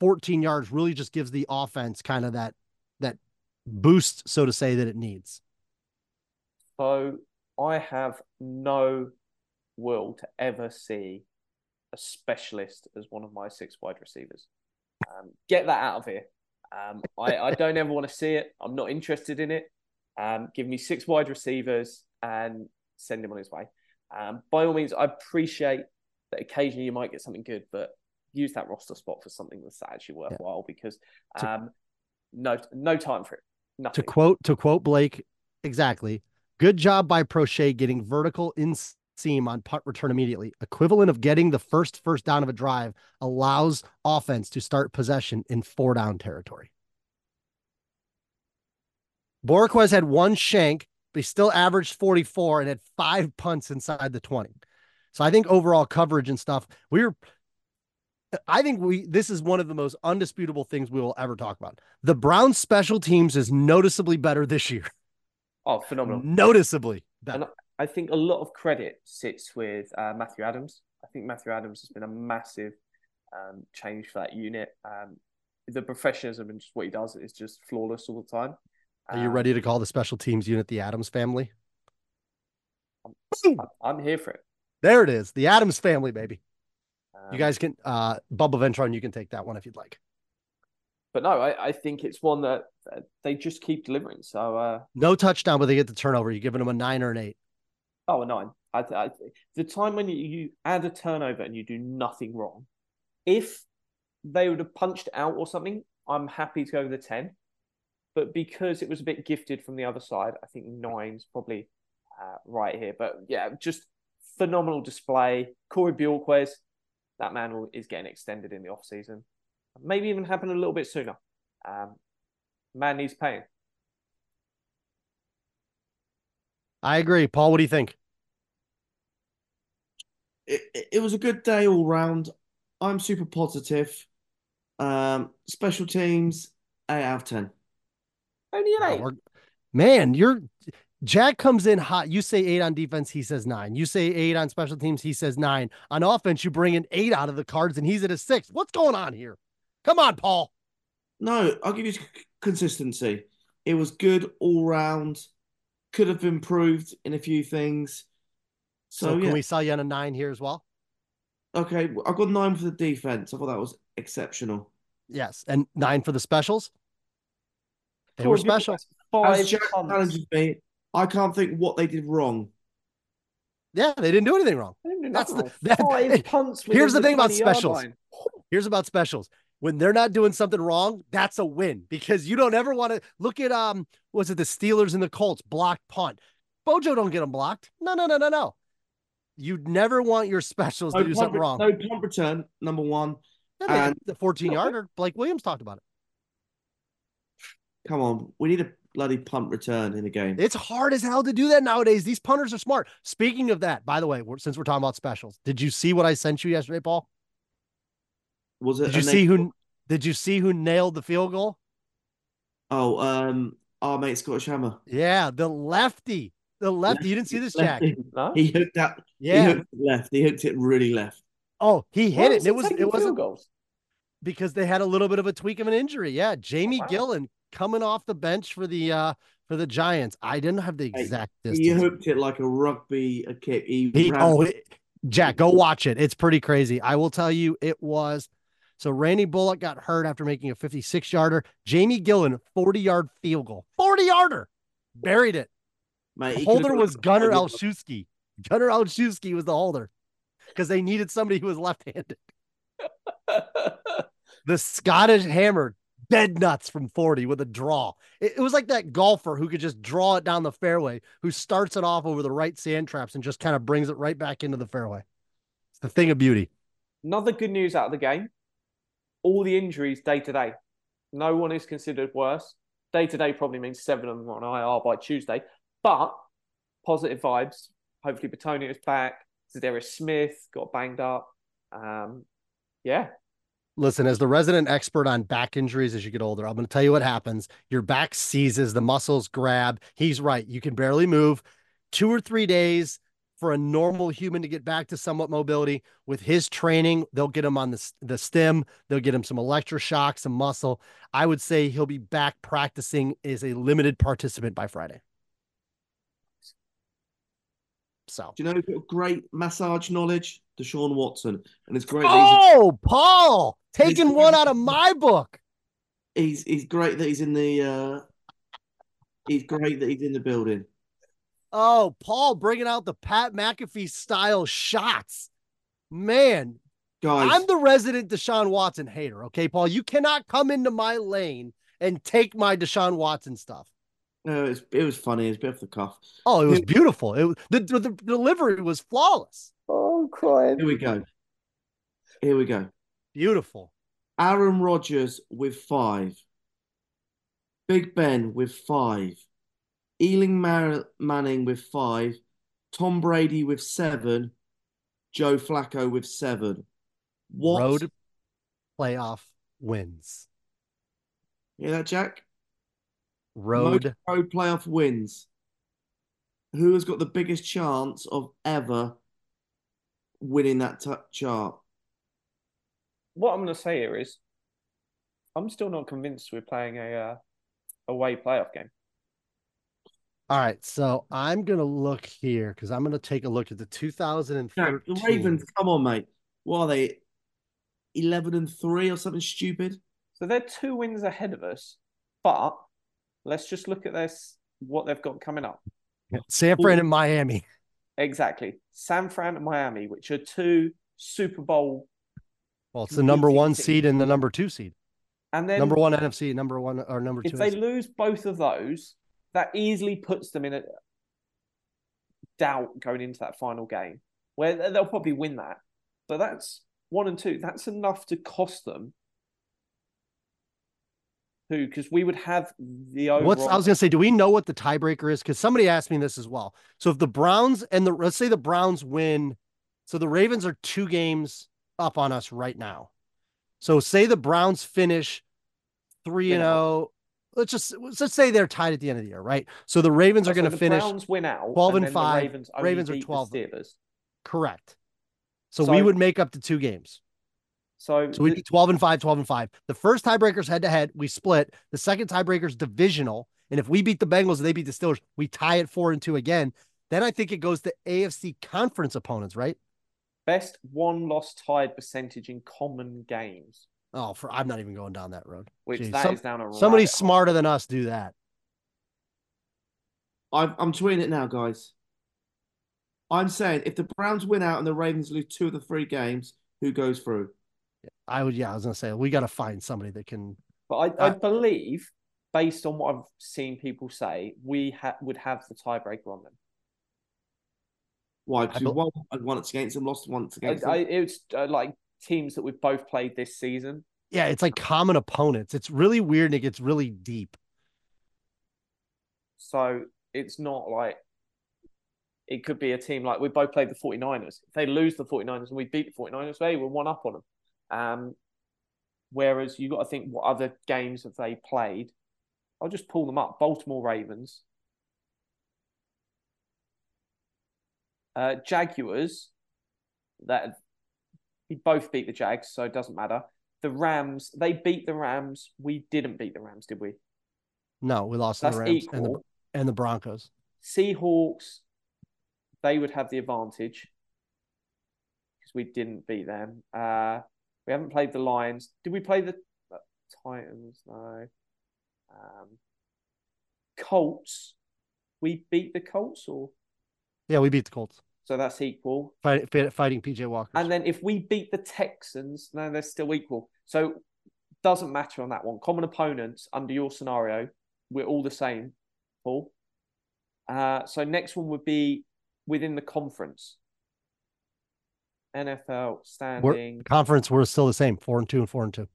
14 yards really just gives the offense kind of that boost, so to say, that it needs. So I have no will to ever see a specialist as one of my six wide receivers. Um, get that out of here. Um, I, I don't ever want to see it. I'm not interested in it. Um, give me six wide receivers and send him on his way. Um, by all means, I appreciate that occasionally you might get something good, but use that roster spot for something that's actually worthwhile because um, no no time for it. To quote to quote Blake, exactly. Good job by Proche getting vertical in seam on punt return immediately. Equivalent of getting the first first down of a drive allows offense to start possession in four down territory. Bojorquez had one shank, but he still averaged 44 and had five punts inside the 20. So I think overall coverage and stuff, we were I think we this is one of the most undisputable things we will ever talk about. The Browns special teams is noticeably better this year. oh, phenomenal. Noticeably better. And I think a lot of credit sits with uh, Matthew Adams. I think Matthew Adams has been a massive um, change for that unit. Um, the professionalism and just what he does is just flawless all the time. Are you Um, ready to call the special teams unit the Adams family? I- I'm here for it. There it is. The Adams family, baby. Um, You guys can uh Bubba Ventrone, you can take that one if you'd like. but no, I, I think it's one that they just keep delivering. So, uh, No touchdown, but they get the turnover. You're giving them a nine or an eight. oh, a nine. I, I, the time when you, you add a turnover and you do nothing wrong, if they would have punched out or something, I'm happy to go with a 10. But because it was a bit gifted from the other side, I think nine's probably uh, right here. But yeah, just phenomenal display. Corey Bojorquez, that man will, is getting extended in the off season. Maybe even happen a little bit sooner. Um, man needs paying. I agree. Paul, what do you think? It, it- it was a good day all round. I'm super positive. Um, special teams, eight out of ten. Only an eight. we're- Man, you're Jack comes in hot. You say eight on defense, he says nine. You say eight on special teams, he says nine. On offense, you bring an eight out of the cards, and he's at a six. What's going on here? Come on, Paul. No, I'll give you consistency. It was good all round. Could have improved in a few things. So, So, can yeah, we sell you on a nine here as well? okay. I got nine for the defense. I thought that was exceptional. Yes, and nine for the specials. They Cool, were special. Five As Jack punts. challenges me, I can't think what they did wrong. Yeah, they didn't do anything wrong. They didn't do That's the- wrong. that- Five punts. Here's within the thing about 20 specials. line. Here's about specials. When they're not doing something wrong, that's a win because you don't ever want to look at um was it the Steelers and the Colts blocked punt. Bojo don't get them blocked. No, no, no, no, no. You'd never want your specials No to do punt, something wrong. no punt return, number one. Yeah, and- the 14 yarder. Blake Williams talked about it. Come on, we need a bloody punt return in a game. It's hard as hell to do that nowadays. These punters are smart. Speaking of that, by the way, we're, since we're talking about specials, did you see what I sent you yesterday, Paul? Was it? Did you see neg- who? Did you see who nailed the field goal? Oh, um, our mate Scottish Hammer. Yeah, the lefty. The lefty. You didn't see this, Jack? Lefty. No? He hooked that. He Yeah. hooked it left. He hooked it really left. Oh, he Why hit it. was it was taking it wasn't goals. because they had a little bit of a tweak of an injury. Yeah, Jamie wow. Gillan coming off the bench for the uh for the Giants. I didn't have the Hey, exact He distance. hooked it like a rugby a kick. He, He, oh, it- Jack, go watch it. It's pretty crazy. I will tell you, it was. So Randy Bullock got hurt after making a 56 yarder. Jamie Gillan, 40 yard field goal, 40 yarder, buried it. The holder was Gunner Olszewski. Gunner Olszewski was the holder because they needed somebody who was left handed. The Scottish hammer, dead nuts from 40 with a draw. It, it was like that golfer who could just draw it down the fairway, who starts it off over the right sand traps and just kind of brings it right back into the fairway. It's the thing of beauty. Another good news out of the game. All the injuries day to day. No one is considered worse. Day to day probably means seven of them on IR by Tuesday. But positive vibes. Hopefully Bitonio is back. Za'Darius Smith got banged up. Um, yeah. Listen, as the resident expert on back injuries as you get older, I'm going to tell you what happens. Your back seizes, the muscles grab. He's right. You can barely move. Two or three days for a normal human to get back to somewhat mobility. With his training, they'll get him on the, the stem. They'll get him some electroshock, some muscle. I would say he'll be back practicing as a limited participant by Friday. So, Do you know great massage knowledge? Deshaun Watson, and it's great. that oh, Paul, taking one out of my book. he's, he's great that he's in the. uh He's great that he's in the building. Oh, Paul bringing out the Pat McAfee style shots. Man, Guys, I'm the resident Deshaun Watson hater. Okay, Paul, you cannot come into my lane and take my Deshaun Watson stuff. no, it's, it was funny. It's a bit off the cuff. Oh, it was beautiful. It was, the, the delivery was flawless. I'm crying. Here we go. Here we go. Beautiful. Aaron Rodgers with five. Big Ben with five. Ealing Mar- Manning with five. Tom Brady with seven. Joe Flacco with seven. What? Road playoff wins. Hear that, Jack? Road. Most road playoff wins. Who has got the biggest chance of ever winning that t- chart? What I'm going to say here is I'm still not convinced we're playing a uh, away playoff game. All right, so I'm gonna look here because I'm gonna take a look at the 2013. Jack, the Ravens, come on, mate. What are they? 11 and 3 or something stupid? So they're two wins ahead of us, but let's just look at this what they've got coming up. San Fran and Miami. Exactly. San Fran and Miami, which are two Super Bowl Well, it's the number one Team. seed and the number two seed. and then Number one NFC, number one or number if two. they NFC. lose both of those, that easily puts them in a doubt going into that final game, where they'll probably win that. But that's one and two. That's enough to cost them who because we would have the overall. What's I was gonna say, do we know what the tiebreaker is? Because somebody asked me this as well. So if the Browns and the let's say the Browns win, so the Ravens are two games up on us right now. So say the Browns finish three and zero. Oh, let's just let's say they're tied at the end of the year, right? So the Ravens are So going to finish Browns win out, 12 and the five, Ravens, Ravens are the 12. Correct. So, So- we would make up to two games. So, So we'd be 12 and 5, 12 and 5. The first tiebreaker's head to head, we split. The second tiebreaker's divisional. And if we beat the Bengals and they beat the Steelers, we tie it four and two again. Then I think it goes to AFC conference opponents, right? best one loss tied percentage in common games, Oh, for I'm not even going down that road. which Jeez, that is some- down a somebody rabbit hole. smarter than us do that. I've, I'm tweeting it now, guys. I'm saying if the Browns win out and the Ravens lose two of the three games, who goes through? I would, yeah, I was gonna say we got to find somebody that can. But I, I Uh, believe, based on what I've seen people say, we ha- would have the tiebreaker on them. Why? Because I we bel- won and once against them, lost once I, against I, them. it's uh, like teams that we've both played this season. Yeah, it's like common opponents. It's really weird and it gets really deep. So it's not like it could be a team like we both played the 49ers. If they lose the 49ers and we beat the 49ers, hey, we're one up on them. Um, whereas you've got to think what other games have they played? I'll just pull them up. Baltimore Ravens. Uh, Jaguars. That we both beat the Jags, so it doesn't matter. The Rams, they beat the Rams. We didn't beat the Rams, did we? No, we lost to That's the Rams and the, and the Broncos. Seahawks, they would have the advantage because we didn't beat them. Uh, we haven't played the Lions. Did we play the uh, Titans? No. Um, Colts. We beat the Colts, or Yeah, we beat the Colts. so that's equal. Fight, fight- fighting PJ Walker. And then if we beat the Texans, no, they're still equal. So doesn't matter on that one. Common opponents under your scenario, we're all the same, Paul. Uh, so next one would be within the conference. NFL standing, conference, we're still the same, four and two and four and two.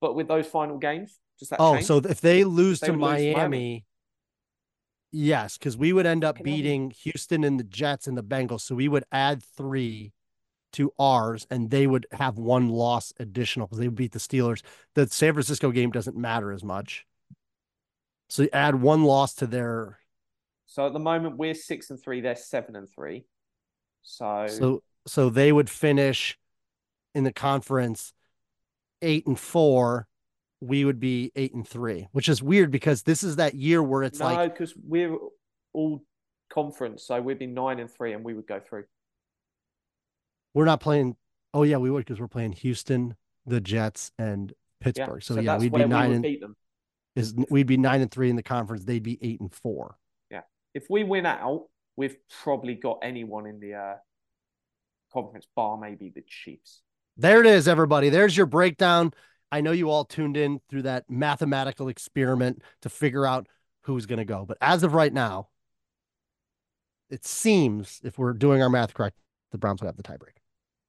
but with those final games, does that Oh, change? so if they lose They to would lose to Miami, Miami. yes, because we would end up beating Houston and the Jets and the Bengals. So we would add three to ours, and they would have one loss additional because they would beat the Steelers. The San Francisco game doesn't matter as much. So you add one loss to their so at the moment we're six and three, they're seven and three. So, so so they would finish in the conference eight and four. We would be eight and three, which is weird because this is that year where it's no, like because we're all conference, so we'd be nine and three, and we would go through. we're not playing. Oh yeah, we would because we're playing Houston, the Jets, and Yeah, Pittsburgh. So, yeah, we'd be we nine would and beat them. is we'd be nine and three in the conference. They'd be eight and four. Yeah, if we win out, we've probably got anyone in the uh, conference, bar maybe the Chiefs. There it is, everybody. There's your breakdown. I know you all tuned in through that mathematical experiment to figure out who's going to go. But as of right now, it seems if we're doing our math correct, the Browns would have the tiebreak.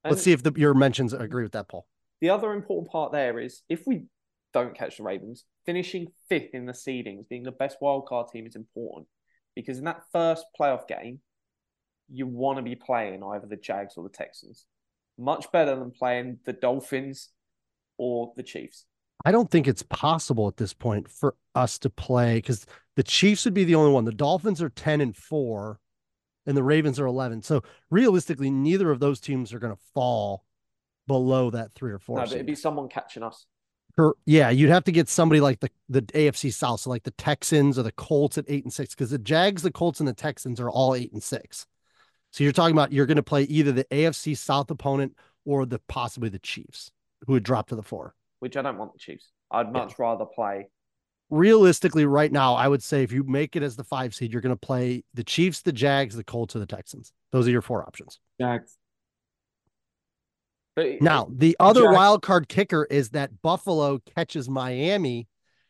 Let's see if the, your mentions agree with that, Paul. The other important part there is if we don't catch the Ravens, finishing fifth in the seedings, being the best wildcard team is important because in that first playoff game, you want to be playing either the Jags or the Texans. Much better than playing the Dolphins or the Chiefs. I don't think it's possible at this point for us to play because the Chiefs would be the only one. The Dolphins are 10 and 4 and the Ravens are 11. So realistically, neither of those teams are going to fall below that three or four. No, but it'd be someone catching us. Yeah, you'd have to get somebody like the the AFC South, so like the Texans or the Colts at eight and six, because the Jags, the Colts, and the Texans are all eight and six. So you're talking about you're going to play either the AFC South opponent or the possibly the Chiefs, who would drop to the four. which I don't want the Chiefs. I'd much rather play. Realistically, right now, I would say if you make it as the five seed, you're going to play the Chiefs, the Jags, the Colts, or the Texans. Those are your four options. Jags. But Now, the other Jags- wild card kicker is that Buffalo catches Miami,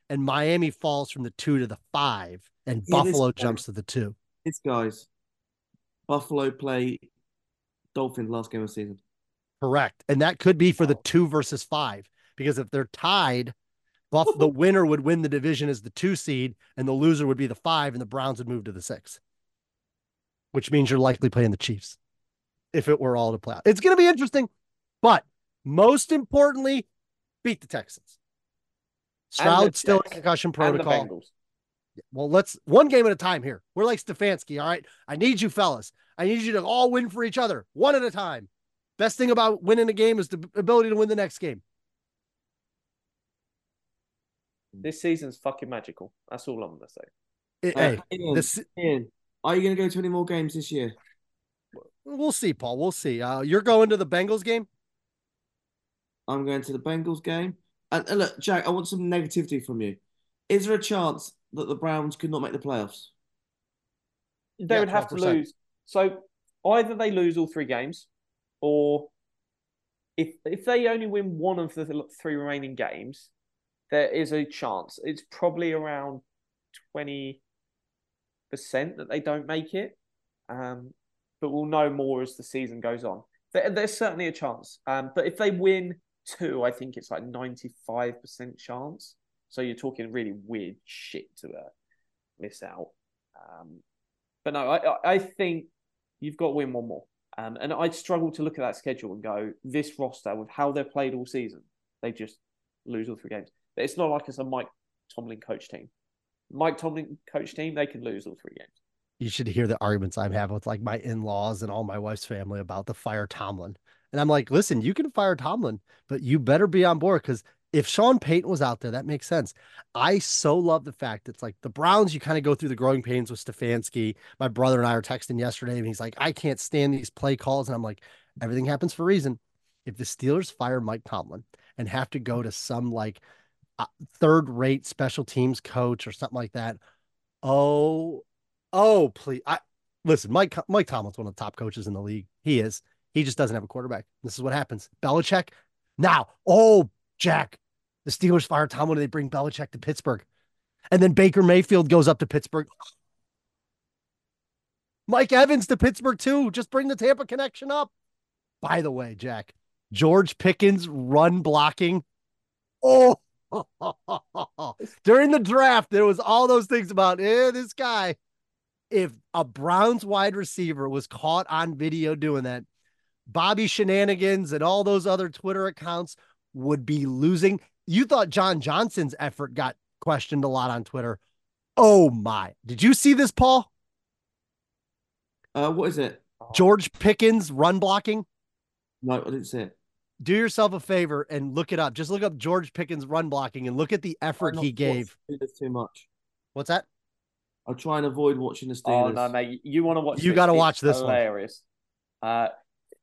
and Miami falls from the two to the five, and Yeah, Buffalo jumps to the two. This guys. Buffalo play Dolphins last game of the season. Correct. And that could be for the two versus five, because if they're tied, Buff the winner would win the division as the two seed, and the loser would be the five, and the Browns would move to the six. Which means you're likely playing the Chiefs if it were all to play out. It's gonna be interesting, but most importantly, beat the Texans. The Stroud still in concussion protocol. Bengals. Well, let's one game at a time here. We're like Stefanski, all right? I need you fellas. I need you to all win for each other, one at a time. Best thing about winning a game is the ability to win the next game. This season's fucking magical. That's all I'm gonna say. It- Uh, hey, Ian, this Ian, are you going to go to any more games this year? we'll see, Paul. We'll see. Uh, you're going to the Bengals game. I'm going to the Bengals game. And, and look, Jack, I want some negativity from you. Is there a chance that the Browns could not make the playoffs? They Yeah, would have to 12%. lose. So either they lose all three games, or if if they only win one of the three remaining games, there is a chance. It's probably around twenty percent that they don't make it. Um, but we'll know more as the season goes on. There, there's certainly a chance. Um, but if they win two, I think it's like ninety five percent chance. So you're talking really weird shit to uh, miss out. Um, but no, I I- think you've got to win one more. Um, and I'd struggle to look at that schedule and go, this roster with how they've played all season, they just lose all three games. But it's not like it's a Mike Tomlin coach team. Mike Tomlin coach team, they can lose all three games. You should hear the arguments I'm having with like my in-laws and all my wife's family about the fire Tomlin. And I'm like, listen, you can fire Tomlin, but you better be on board because if Sean Payton was out there, that makes sense. I so love the fact it's like the Browns, you kind of go through the growing pains with Stefanski. My brother and I were texting yesterday, and he's like, I can't stand these play calls. And I'm like, everything happens for a reason. If the Steelers fire Mike Tomlin and have to go to some like uh, third rate special teams coach or something like that, oh, oh, please. I listen, Mike Mike Tomlin's one of the top coaches in the league. He is. He just doesn't have a quarterback. This is what happens. Belichick. Now, oh, Jack, the Steelers fire Tomlin they bring Belichick to Pittsburgh. And then Baker Mayfield goes up to Pittsburgh. Mike Evans to Pittsburgh too. Just bring the Tampa connection up. By the way, Jack, George Pickens run blocking. Oh, during the draft, there was all those things about eh, this guy. If a Browns wide receiver was caught on video doing that, Bobby Shenanigans and all those other Twitter accounts would be losing. You thought John Johnson's effort got questioned a lot on Twitter. Oh my. Did you see this, Paul? Uh, what is it? George Pickens run blocking? No, I didn't see it. Do yourself a favor and look it up. Just look up George Pickens run blocking and look at the effort Try not he to watch gave. Steelers too much. What's that? I'll try and avoid watching the Oh no, mate! You want to watch? You gotta watch this one. Hilarious. Uh,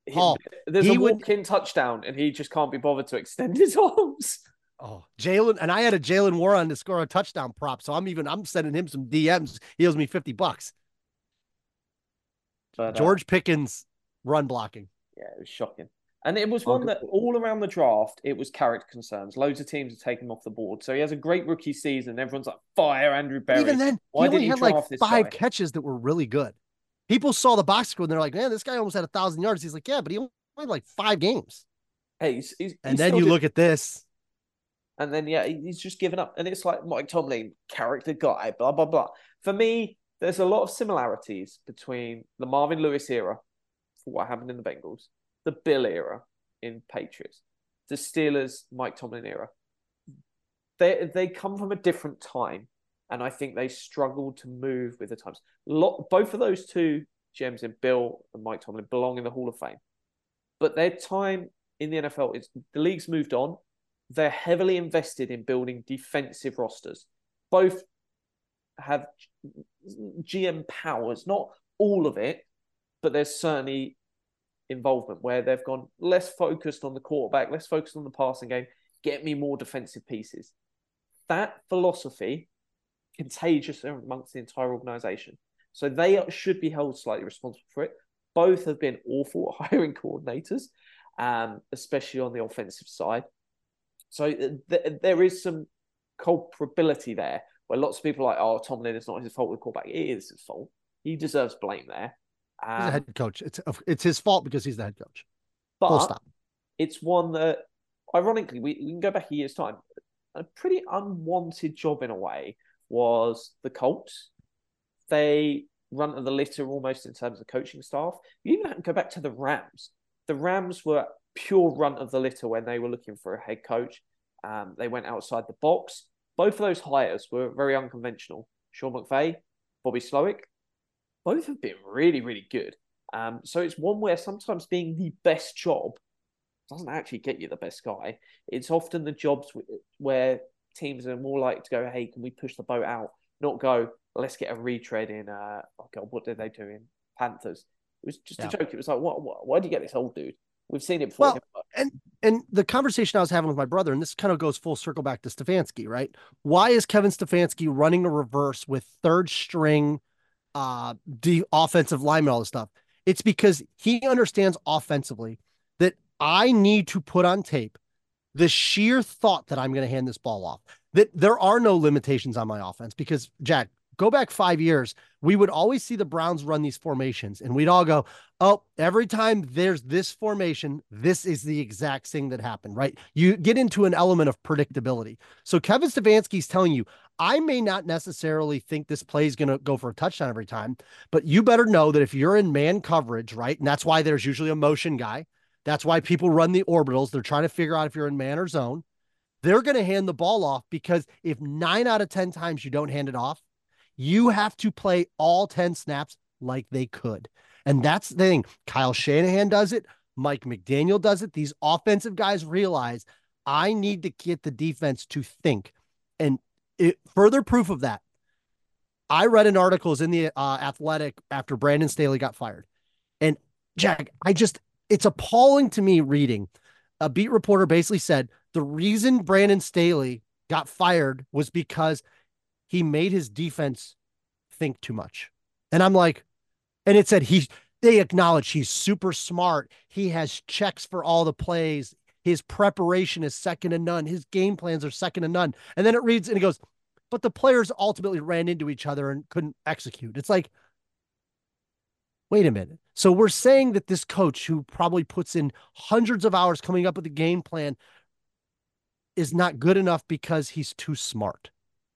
he- Paul, there's he a walk-in touchdown, and he just can't be bothered to extend his arms. Oh, Jaylen, and I had a Jaylen Warren to score a touchdown prop. So I'm even I'm sending him some DMs. He owes me 50 bucks. But, uh, George Pickens run blocking. Yeah, it was shocking. And it was one that all around the draft, it was character concerns. Loads of teams have taken him off the board. So he has a great rookie season. Everyone's like, fire Andrew Berry. Even then, Why he only didn't had you like five guy? catches that were really good. People saw the box score and they're like, man, this guy almost had a thousand yards. He's like, yeah, but he only played like five games. Hey, he's, he's, And he's then you doing- look at this. And then yeah, he's just given up. And it's like Mike Tomlin, character guy, blah blah blah. For me, there's a lot of similarities between the Marvin Lewis era, for what happened in the Bengals, the Bill era in Patriots, the Steelers Mike Tomlin era. They they come from a different time, and I think they struggled to move with the times. Lot, both of those two gems in Bill and Mike Tomlin belong in the Hall of Fame, but their time in the NFL is the league's moved on they're heavily invested in building defensive rosters. Both have GM powers, not all of it, but there's certainly involvement where they've gone less focused on the quarterback, less focused on the passing game, get me more defensive pieces. That philosophy contagious amongst the entire organization. So they should be held slightly responsible for it. Both have been awful at hiring coordinators, um, especially on the offensive side. So th- there is some culpability there where lots of people are like, oh, Tomlin, it's not his fault with quarterback. It is his fault. He deserves blame there. He's the Um, head coach. It's it's his fault because he's the head coach. But it's one that, ironically, we, we can go back a year's time. a pretty unwanted job in a way was the Colts. They run to the litter almost in terms of coaching staff. You even go back to the Rams. The Rams were pure run of the litter when they were looking for a head coach. Um, they went outside the box. Both of those hires were very unconventional. Sean McVay, Bobby Slowik, both have been really, really good. Um, so it's one where sometimes being the best job doesn't actually get you the best guy. It's often the jobs where teams are more likely to go, "Hey, can we push the boat out?" Not go, "Let's get a retread in." Uh, oh God, what did they do in Panthers? It was just yeah. a joke. It was like, "What? what why do you get this old dude?" We've seen it before. Well, and and the conversation I was having with my brother, and this kind of goes full circle back to Stefanski, right? Why is Kevin Stefanski running a reverse with third string, uh, the offensive lineman, all this stuff? It's because he understands offensively that I need to put on tape the sheer thought that I'm going to hand this ball off. That there are no limitations on my offense because Jack, go back five years, we would always see the Browns run these formations, and we'd all go, Oh, every time there's this formation, this is the exact thing that happened, right? You get into an element of predictability. So Kevin Stefanski's telling you, I may not necessarily think this play is going to go for a touchdown every time, but you better know that if you're in man coverage, right? And that's why there's usually a motion guy. That's why people run the orbitals. They're trying to figure out if you're in man or zone. They're going to hand the ball off because if nine out of 10 times you don't hand it off, you have to play all 10 snaps like they could. And that's the thing. Kyle Shanahan does it. Mike McDaniel does it. These offensive guys realize I need to get the defense to think. And it, further proof of that, I read an article in the uh, Athletic after Brandon Staley got fired. And Jack, I just, it's appalling to me reading. A beat reporter basically said the reason Brandon Staley got fired was because he made his defense think too much. And I'm like, and it said he they acknowledge he's super smart. He has checks for all the plays. His preparation is second to none. His game plans are second to none. And then it reads and it goes, but the players ultimately ran into each other and couldn't execute. It's like, wait a minute. So we're saying that this coach who probably puts in hundreds of hours coming up with a game plan is not good enough because he's too smart.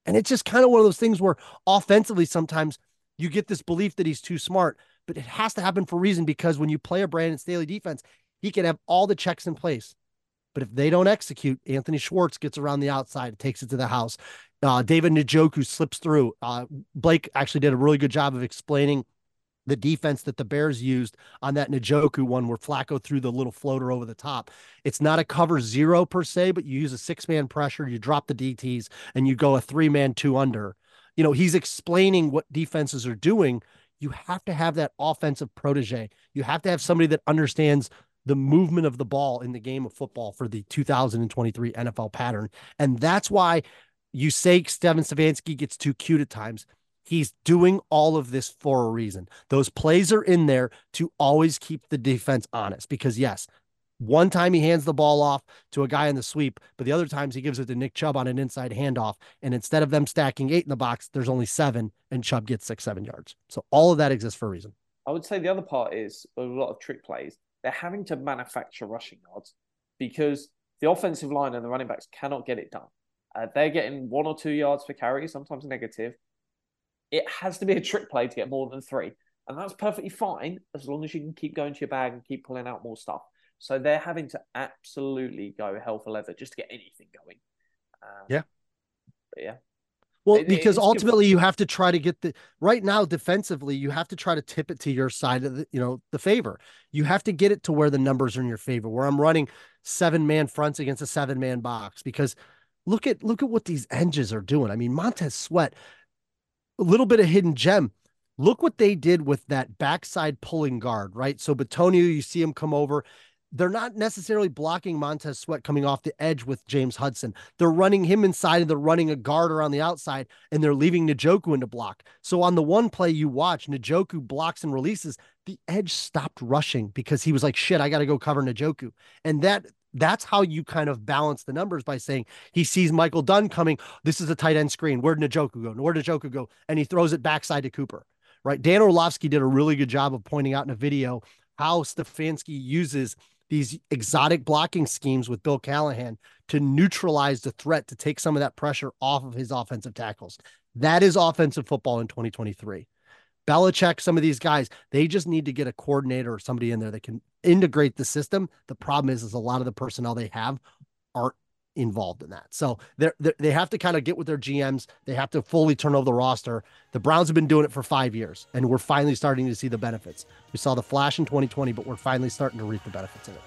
And it's just kind of one of those things where offensively, sometimes you get this belief that he's too smart, but it has to happen for a reason because when you play a Brandon Staley defense, he can have all the checks in place. But if they don't execute, Anthony Schwartz gets around the outside, takes it to the house. Uh, David Njoku slips through. Uh, Blake actually did a really good job of explaining the defense that the Bears used on that Njoku one where Flacco threw the little floater over the top. It's not a cover zero per se, but you use a six man pressure, you drop the DTs, and you go a three man two under. You know, he's explaining what defenses are doing. You have to have that offensive protege. You have to have somebody that understands the movement of the ball in the game of football for the 2023 NFL pattern. And that's why you say Steven Stefanski gets too cute at times He's doing all of this for a reason. Those plays are in there to always keep the defense honest because, yes, one time he hands the ball off to a guy in the sweep, but the other times he gives it to Nick Chubb on an inside handoff. And instead of them stacking eight in the box, there's only seven, and Chubb gets six, seven yards. So all of that exists for a reason. I would say the other part is a lot of trick plays. They're having to manufacture rushing yards because the offensive line and the running backs cannot get it done. Uh, they're getting one or two yards per carry, sometimes negative it has to be a trick play to get more than three. And that's perfectly fine as long as you can keep going to your bag and keep pulling out more stuff. So they're having to absolutely go hell for leather just to get anything going. Um, yeah. yeah. Well, it, because ultimately you have to try to get the right now defensively, you have to try to tip it to your side of the, you know, the favor. You have to get it to where the numbers are in your favor, where I'm running seven man fronts against a seven man box. Because look at look at what these edges are doing. I mean, Montez Sweat, a little bit of hidden gem. Look what they did with that backside pulling guard, right? So Bitonio, you see him come over. They're not necessarily blocking Montez Sweat coming off the edge with James Hudson. They're running him inside and they're running a guard around the outside and they're leaving Njoku into block. So on the one play you watch, Njoku blocks and releases. The edge stopped rushing because he was like, shit, I got to go cover Njoku. And that that's how you kind of balance the numbers by saying he sees Michael Dunn coming. This is a tight end screen. Where did Njoku go? Where did Njoku go? And he throws it backside to Cooper. Right. Dan Orlovsky did a really good job of pointing out in a video how Stefanski uses these exotic blocking schemes with Bill Callahan to neutralize the threat to take some of that pressure off of his offensive tackles. That is offensive football in 2023. Belichick, some of these guys, they just need to get a coordinator or somebody in there that can integrate the system. The problem is, is a lot of the personnel they have aren't involved in that. So they're, they're, have to kind of get with their GMs. They have to fully turn over the roster. The Browns have been doing it for five years, and we're finally starting to see the benefits. We saw the flash in 2020, but we're finally starting to reap the benefits of it.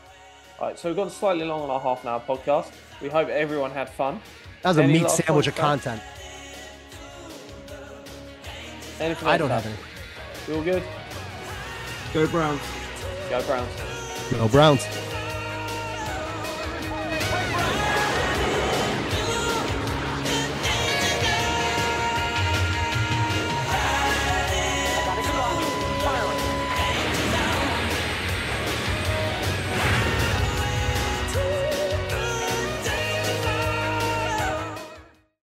All right, so we've gone slightly long on our half an hour podcast. We hope everyone had fun. That was a Any meat sandwich of content. Anything I don't have any. You all good? Go Browns. Go Browns. Go Browns.